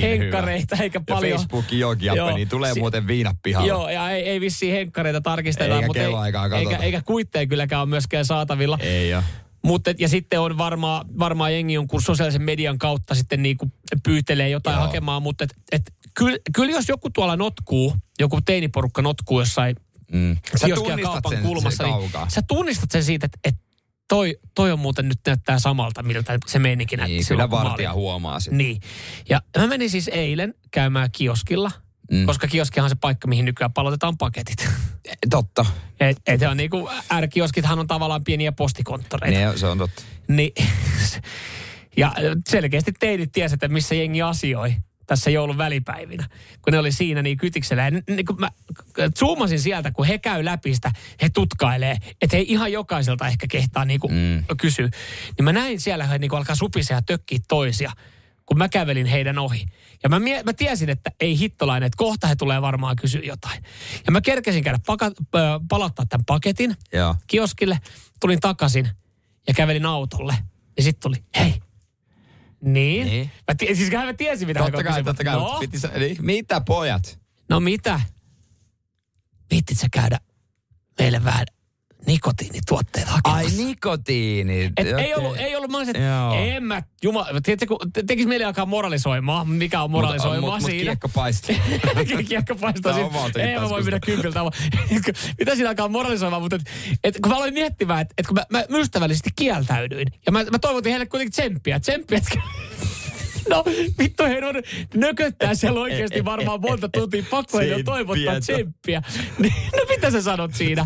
henkkareita eikä Ja paljon. Facebookin jogiappi, niin tulee Si- muuten viinat pihalle. Joo, ja ei, ei vissiin henkkareita tarkisteta. Eikä mutta ei, eikä, eikä kuitteja kylläkään ole myöskään saatavilla. Ei ole. Mutta ja sitten on varmaan varmaa jengi jonkun sosiaalisen median kautta sitten niinku pyytelee jotain Joo. hakemaan, mutta et, et, kyllä kyl jos joku tuolla notkuu, joku teiniporukka notkuu jossain Mm. Sä kaupan sen, kulmassa, sen niin sä tunnistat sen siitä, että et toi, toi on muuten nyt näyttää samalta, miltä se meininki näytti Niin, kyllä vartija huomaa sen. Niin. Ja mä menin siis eilen käymään kioskilla, mm. koska kioskihan on se paikka, mihin nykyään palautetaan paketit. Totta. Et, et on niinku, R-kioskithan on tavallaan pieniä postikonttoreita. Niin, se on totta. Niin, ja selkeästi teinit tiesi, että missä jengi asioi tässä joulun välipäivinä. Kun ne oli siinä niin kytiksellä. Ja niin kun mä zoomasin sieltä, kun he käy läpi sitä, he tutkailee, että he ihan jokaiselta ehkä kehtaa niin kuin mm. kysyä. Niin mä näin siellä, he niin kuin alkaa supisea ja tökkiä toisia, kun mä kävelin heidän ohi. Ja mä, mie- mä tiesin, että ei hittolainen, että kohta he tulee varmaan kysyä jotain. Ja mä kerkesin käydä paka- palauttaa tämän paketin Joo. kioskille, tulin takaisin ja kävelin autolle. Ja sitten tuli, hei. Niin. Niin. Mä tie, siis mä tiesin, mitä Totta hän kai, totta kai. No, Piti, niin, mitä pojat? no mitä? Viittit sä käydä meille vähän nikotiinituotteita hakemassa? Ai nikotiini. Et ei ollut, ei ollut, mä olisin, en mä, jumala, tiedätkö, kun te- tekis meille alkaa moralisoimaan, mikä on moralisoimaan mut, mut, siinä. kiekko paistii. Kiekko paistaa on siitä. omaltakin Ei mä voi mennä kympiltä. Mitä siinä alkaa moralisoimaan, mutta et, et, kun mä aloin miettimään, että et kun mä, mä ystävällisesti kieltäydyin. Ja mä, mä toivotin heille kuitenkin tsemppiä. Tsemppiä, että No vittu he on, nököttää siellä oikeasti varmaan monta tuntia. Pakko heidän toivottaa Tsemppiä. Niin, no mitä sä sanot siinä?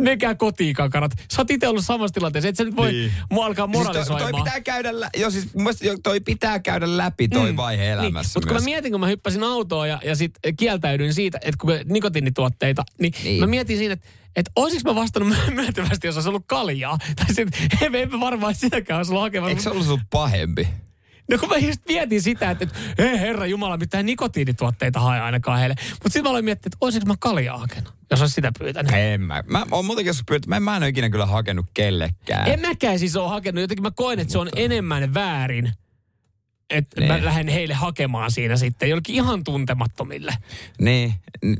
Menkää kotiin kakarat. Sä oot itse ollut samassa tilanteessa. Et sä nyt voi Niin. mua alkaa Siis toi, moralisoimaan. toi pitää käydä, lä- siis jo- toi pitää käydä läpi toi mm. vaihe elämässä Mutta kun mä mietin, kun mä hyppäsin autoon ja, ja sit kieltäydyin siitä, että kun me- nikotiinituotteita, niin, niin. Niin. mä mietin siinä, että että olisiko mä vastannut myöntävästi, jos olisi ollut kaljaa. Tai sitten, emme, emme varmaan sitäkään olisi ollut hakemassa. Eikö se ollut sun pahempi? No kun mä just mietin sitä, että, että hei herra jumala, mitään nikotiinituotteita hae ainakaan heille. Mutta sitten mä aloin miettiä, että olisiko mä kaljaa hakenut, jos olisi sitä pyytänyt. En mä. Mä oon muutenkin joskus pyytänyt, mä en, mä en ole ikinä kyllä hakenut kellekään. En mäkään siis ole hakenut. Jotenkin mä koen, että se on enemmän väärin, että Niin. mä lähden heille hakemaan siinä sitten jollekin ihan tuntemattomille. Niin.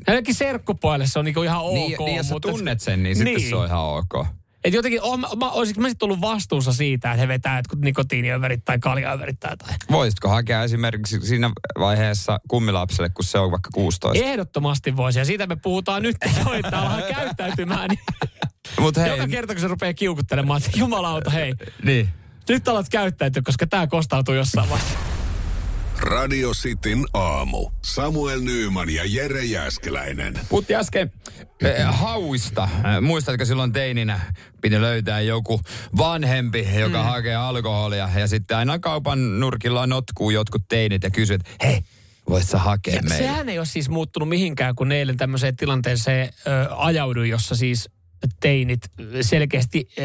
Jollekin serkkupoille se on niinku ihan ok. niin, niin, jos sä mutta- tunnet sen, niin, sitten se on ihan ok. Et jotenkin, on, mä, mä, sitten ollut vastuussa siitä, että he vetää jotkut nikotiiniöverit tai kaljaöverit tai jotain. Voisitko hakea esimerkiksi siinä vaiheessa kummilapselle, kun se on vaikka 16? Ehdottomasti voisi, ja siitä me puhutaan nyt, että alkaa käyttäytymään. Niin Mut hei, joka kerta, kun se rupeaa kiukuttelemaan, että jumalauta, hei, niin. nyt alat käyttäytyä, koska tämä kostautuu jossain vaiheessa. Radio Cityn aamu. Samuel Nyyman ja Jere Jäskeläinen. Puhuttiin äsken eh, hauista. Eh, Muistatko silloin teininä piti löytää joku vanhempi, joka mm. hakee alkoholia. Ja sitten aina kaupan nurkilla notkuu jotkut teinit ja kysyy, että hei, voit sä hakea Ja meille? sehän ei ole siis muuttunut mihinkään, kun eilen tämmöiseen tilanteeseen ö, ajauduin, jossa siis teinit selkeästi ö,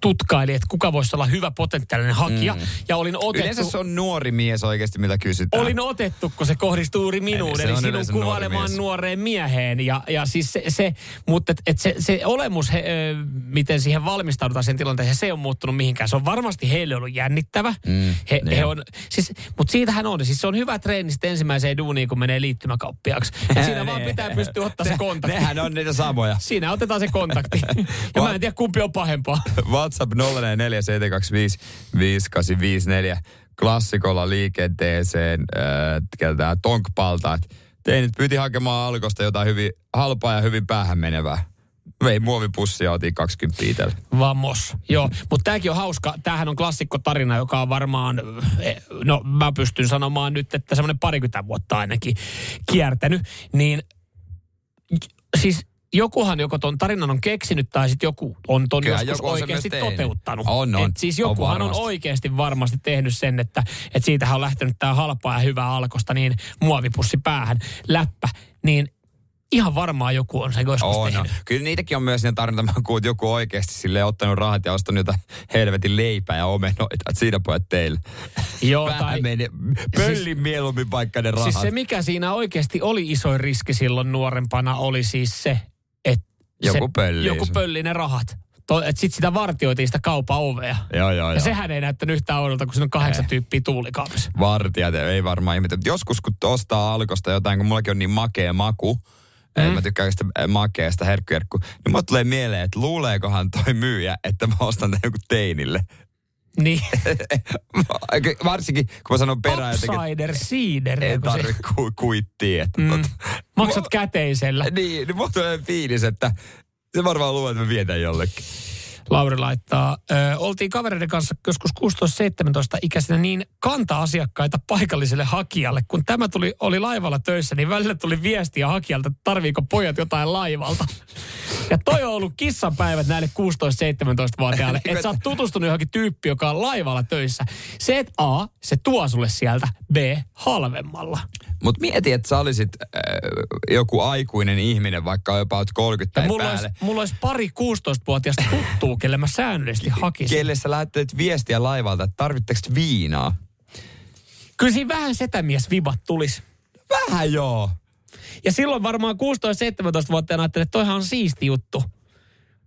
tutkaili, että kuka voisi olla hyvä potentiaalinen hakija. Mm. Ja olin otettu... Yleensä se on nuori mies oikeasti, mitä kysytään. Olin otettu, kun se kohdistuu juuri minuun, eli on sinun nuori kuvailemaan mies. nuoreen mieheen. Ja, ja siis se, se mutta et, et se, se olemus, he, ö, miten siihen valmistaudutaan sen tilanteeseen, se ei ole muuttunut mihinkään. Se on varmasti heille ollut jännittävä. Mm, he, niin he on. siis, mutta siitähän on. Siis se on hyvä treeni sitten ensimmäiseen duuniin, kun menee liittymäkauppiaksi. Siinä vaan pitää pystyä ottaa se kontakti. Nehän on niitä samoja. Siinä otetaan se kontakti. ja mä en tiedä, kumpi on pahempaa. WhatsApp 0447255854 klassikolla liikenteeseen äh, tämä tonkpalta. että Teinit pyti hakemaan alkosta jotain hyvin halpaa ja hyvin päähän menevää. Vei muovipussia otin 20 itselle. Vamos. Joo, mutta tämäkin on hauska. Tämähän on klassikko tarina, joka on varmaan, eh, no mä pystyn sanomaan nyt, että semmoinen parikymmentä vuotta ainakin kiertänyt. Niin siis jokuhan joko ton tarinan on keksinyt tai sitten joku on ton Kyllä, joskus joku on oikeasti toteuttanut. On, on. Et siis On jokuhan on, varmasti. oikeasti varmasti tehnyt sen, että, että siitähän on lähtenyt tämä halpaa ja hyvää alkosta niin muovipussi päähän, läppä, niin ihan varmaan joku on sen joskus On, no. tehnyt. Kyllä niitäkin on myös ne tarinoita, mä kuullut, että joku oikeasti sille ottanut rahat ja ostanut jotain helvetin leipää ja omenoita. Että siinä pojat teille. Joo, Vähän tai- meni, pöllin mieluummin vaikka ne rahat. Siis se, mikä siinä oikeasti oli isoin riski silloin nuorempana, oli siis se, että Joku se, pöllii joku pölli ne rahat. Että sitten sitä vartioitiin sitä kaupan ovea. Joo, joo, Ja joo. sehän ei näyttänyt yhtään oudolta, kun siinä on kahdeksan Ei. tyyppiä tuulikaapissa. Vartijat ei varmaan ihmetä. Joskus kun ostaa alkosta jotain, kun mullakin on niin makea maku, mm. että mä tykkään sitä äh, makeasta herkkujerkku, niin mulle tulee mieleen, että luuleekohan toi myyjä, että mä ostan tämän joku teinille. Niin. Varsinkin, kun mä sanon perään jotenkin, Upsider cider. ei joku se- tarvi ku, kuittia. Että Mm. tota, Maksat käteisellä. niin, niin mulla tulee fiilis, että se varmaan luulee, että mä vietän jollekin. Lauri laittaa, ö, oltiin kavereiden kanssa joskus 16-17 ikäisenä niin kanta-asiakkaita paikalliselle hakijalle. Kun tämä tuli, oli laivalla töissä, niin välillä tuli viestiä hakijalta, että tarviiko pojat jotain laivalta. Ja toi on ollut kissanpäivät näille 16-17-vuotiaille, että sä oot tutustunut johonkin tyyppi, joka on laivalla töissä. Se, että A, se tuo sulle sieltä, B, halvemmalla. Mutta mieti, että sä olisit äh, joku aikuinen ihminen, vaikka jopa oot 30 Ja tai mulla olisi, päälle. mulla olisi pari 16-vuotiaasta tuttua, kelle mä säännöllisesti hakisin. Kelle sä lähettelet viestiä laivalta, että tarvitteko te viinaa? Kyllä siinä vähän setämies vibat tulisi. Vähän joo. Ja silloin varmaan 16-17-vuotiaana ajattelin, että toihan on siisti juttu.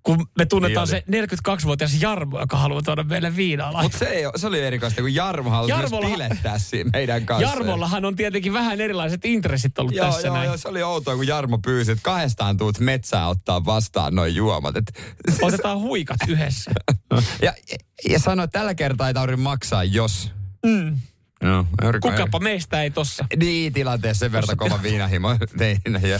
Kun me tunnetaan Niin se 42-vuotias Jarmo, joka haluaa tuoda meille viinaa. Mutta se, ei se oli erikoista, kun Jarmo halusi Jarmolla- myös bilettää siinä meidän kanssa. Jarmollahan on tietenkin vähän erilaiset intressit ollut Joo, tässä joo, näin. joo, se oli outoa, kun Jarmo pyysi, että kahdestaan tuut metsään ottaa vastaan noin juomat. Et, Otetaan huikat yhdessä. ja, ja sanoi, että tällä kertaa ei tarvitse maksaa, jos... Mm. No, Kukapa meistä ei tossa. Niin, tilanteessa sen verran kova viinahimo tein. Ja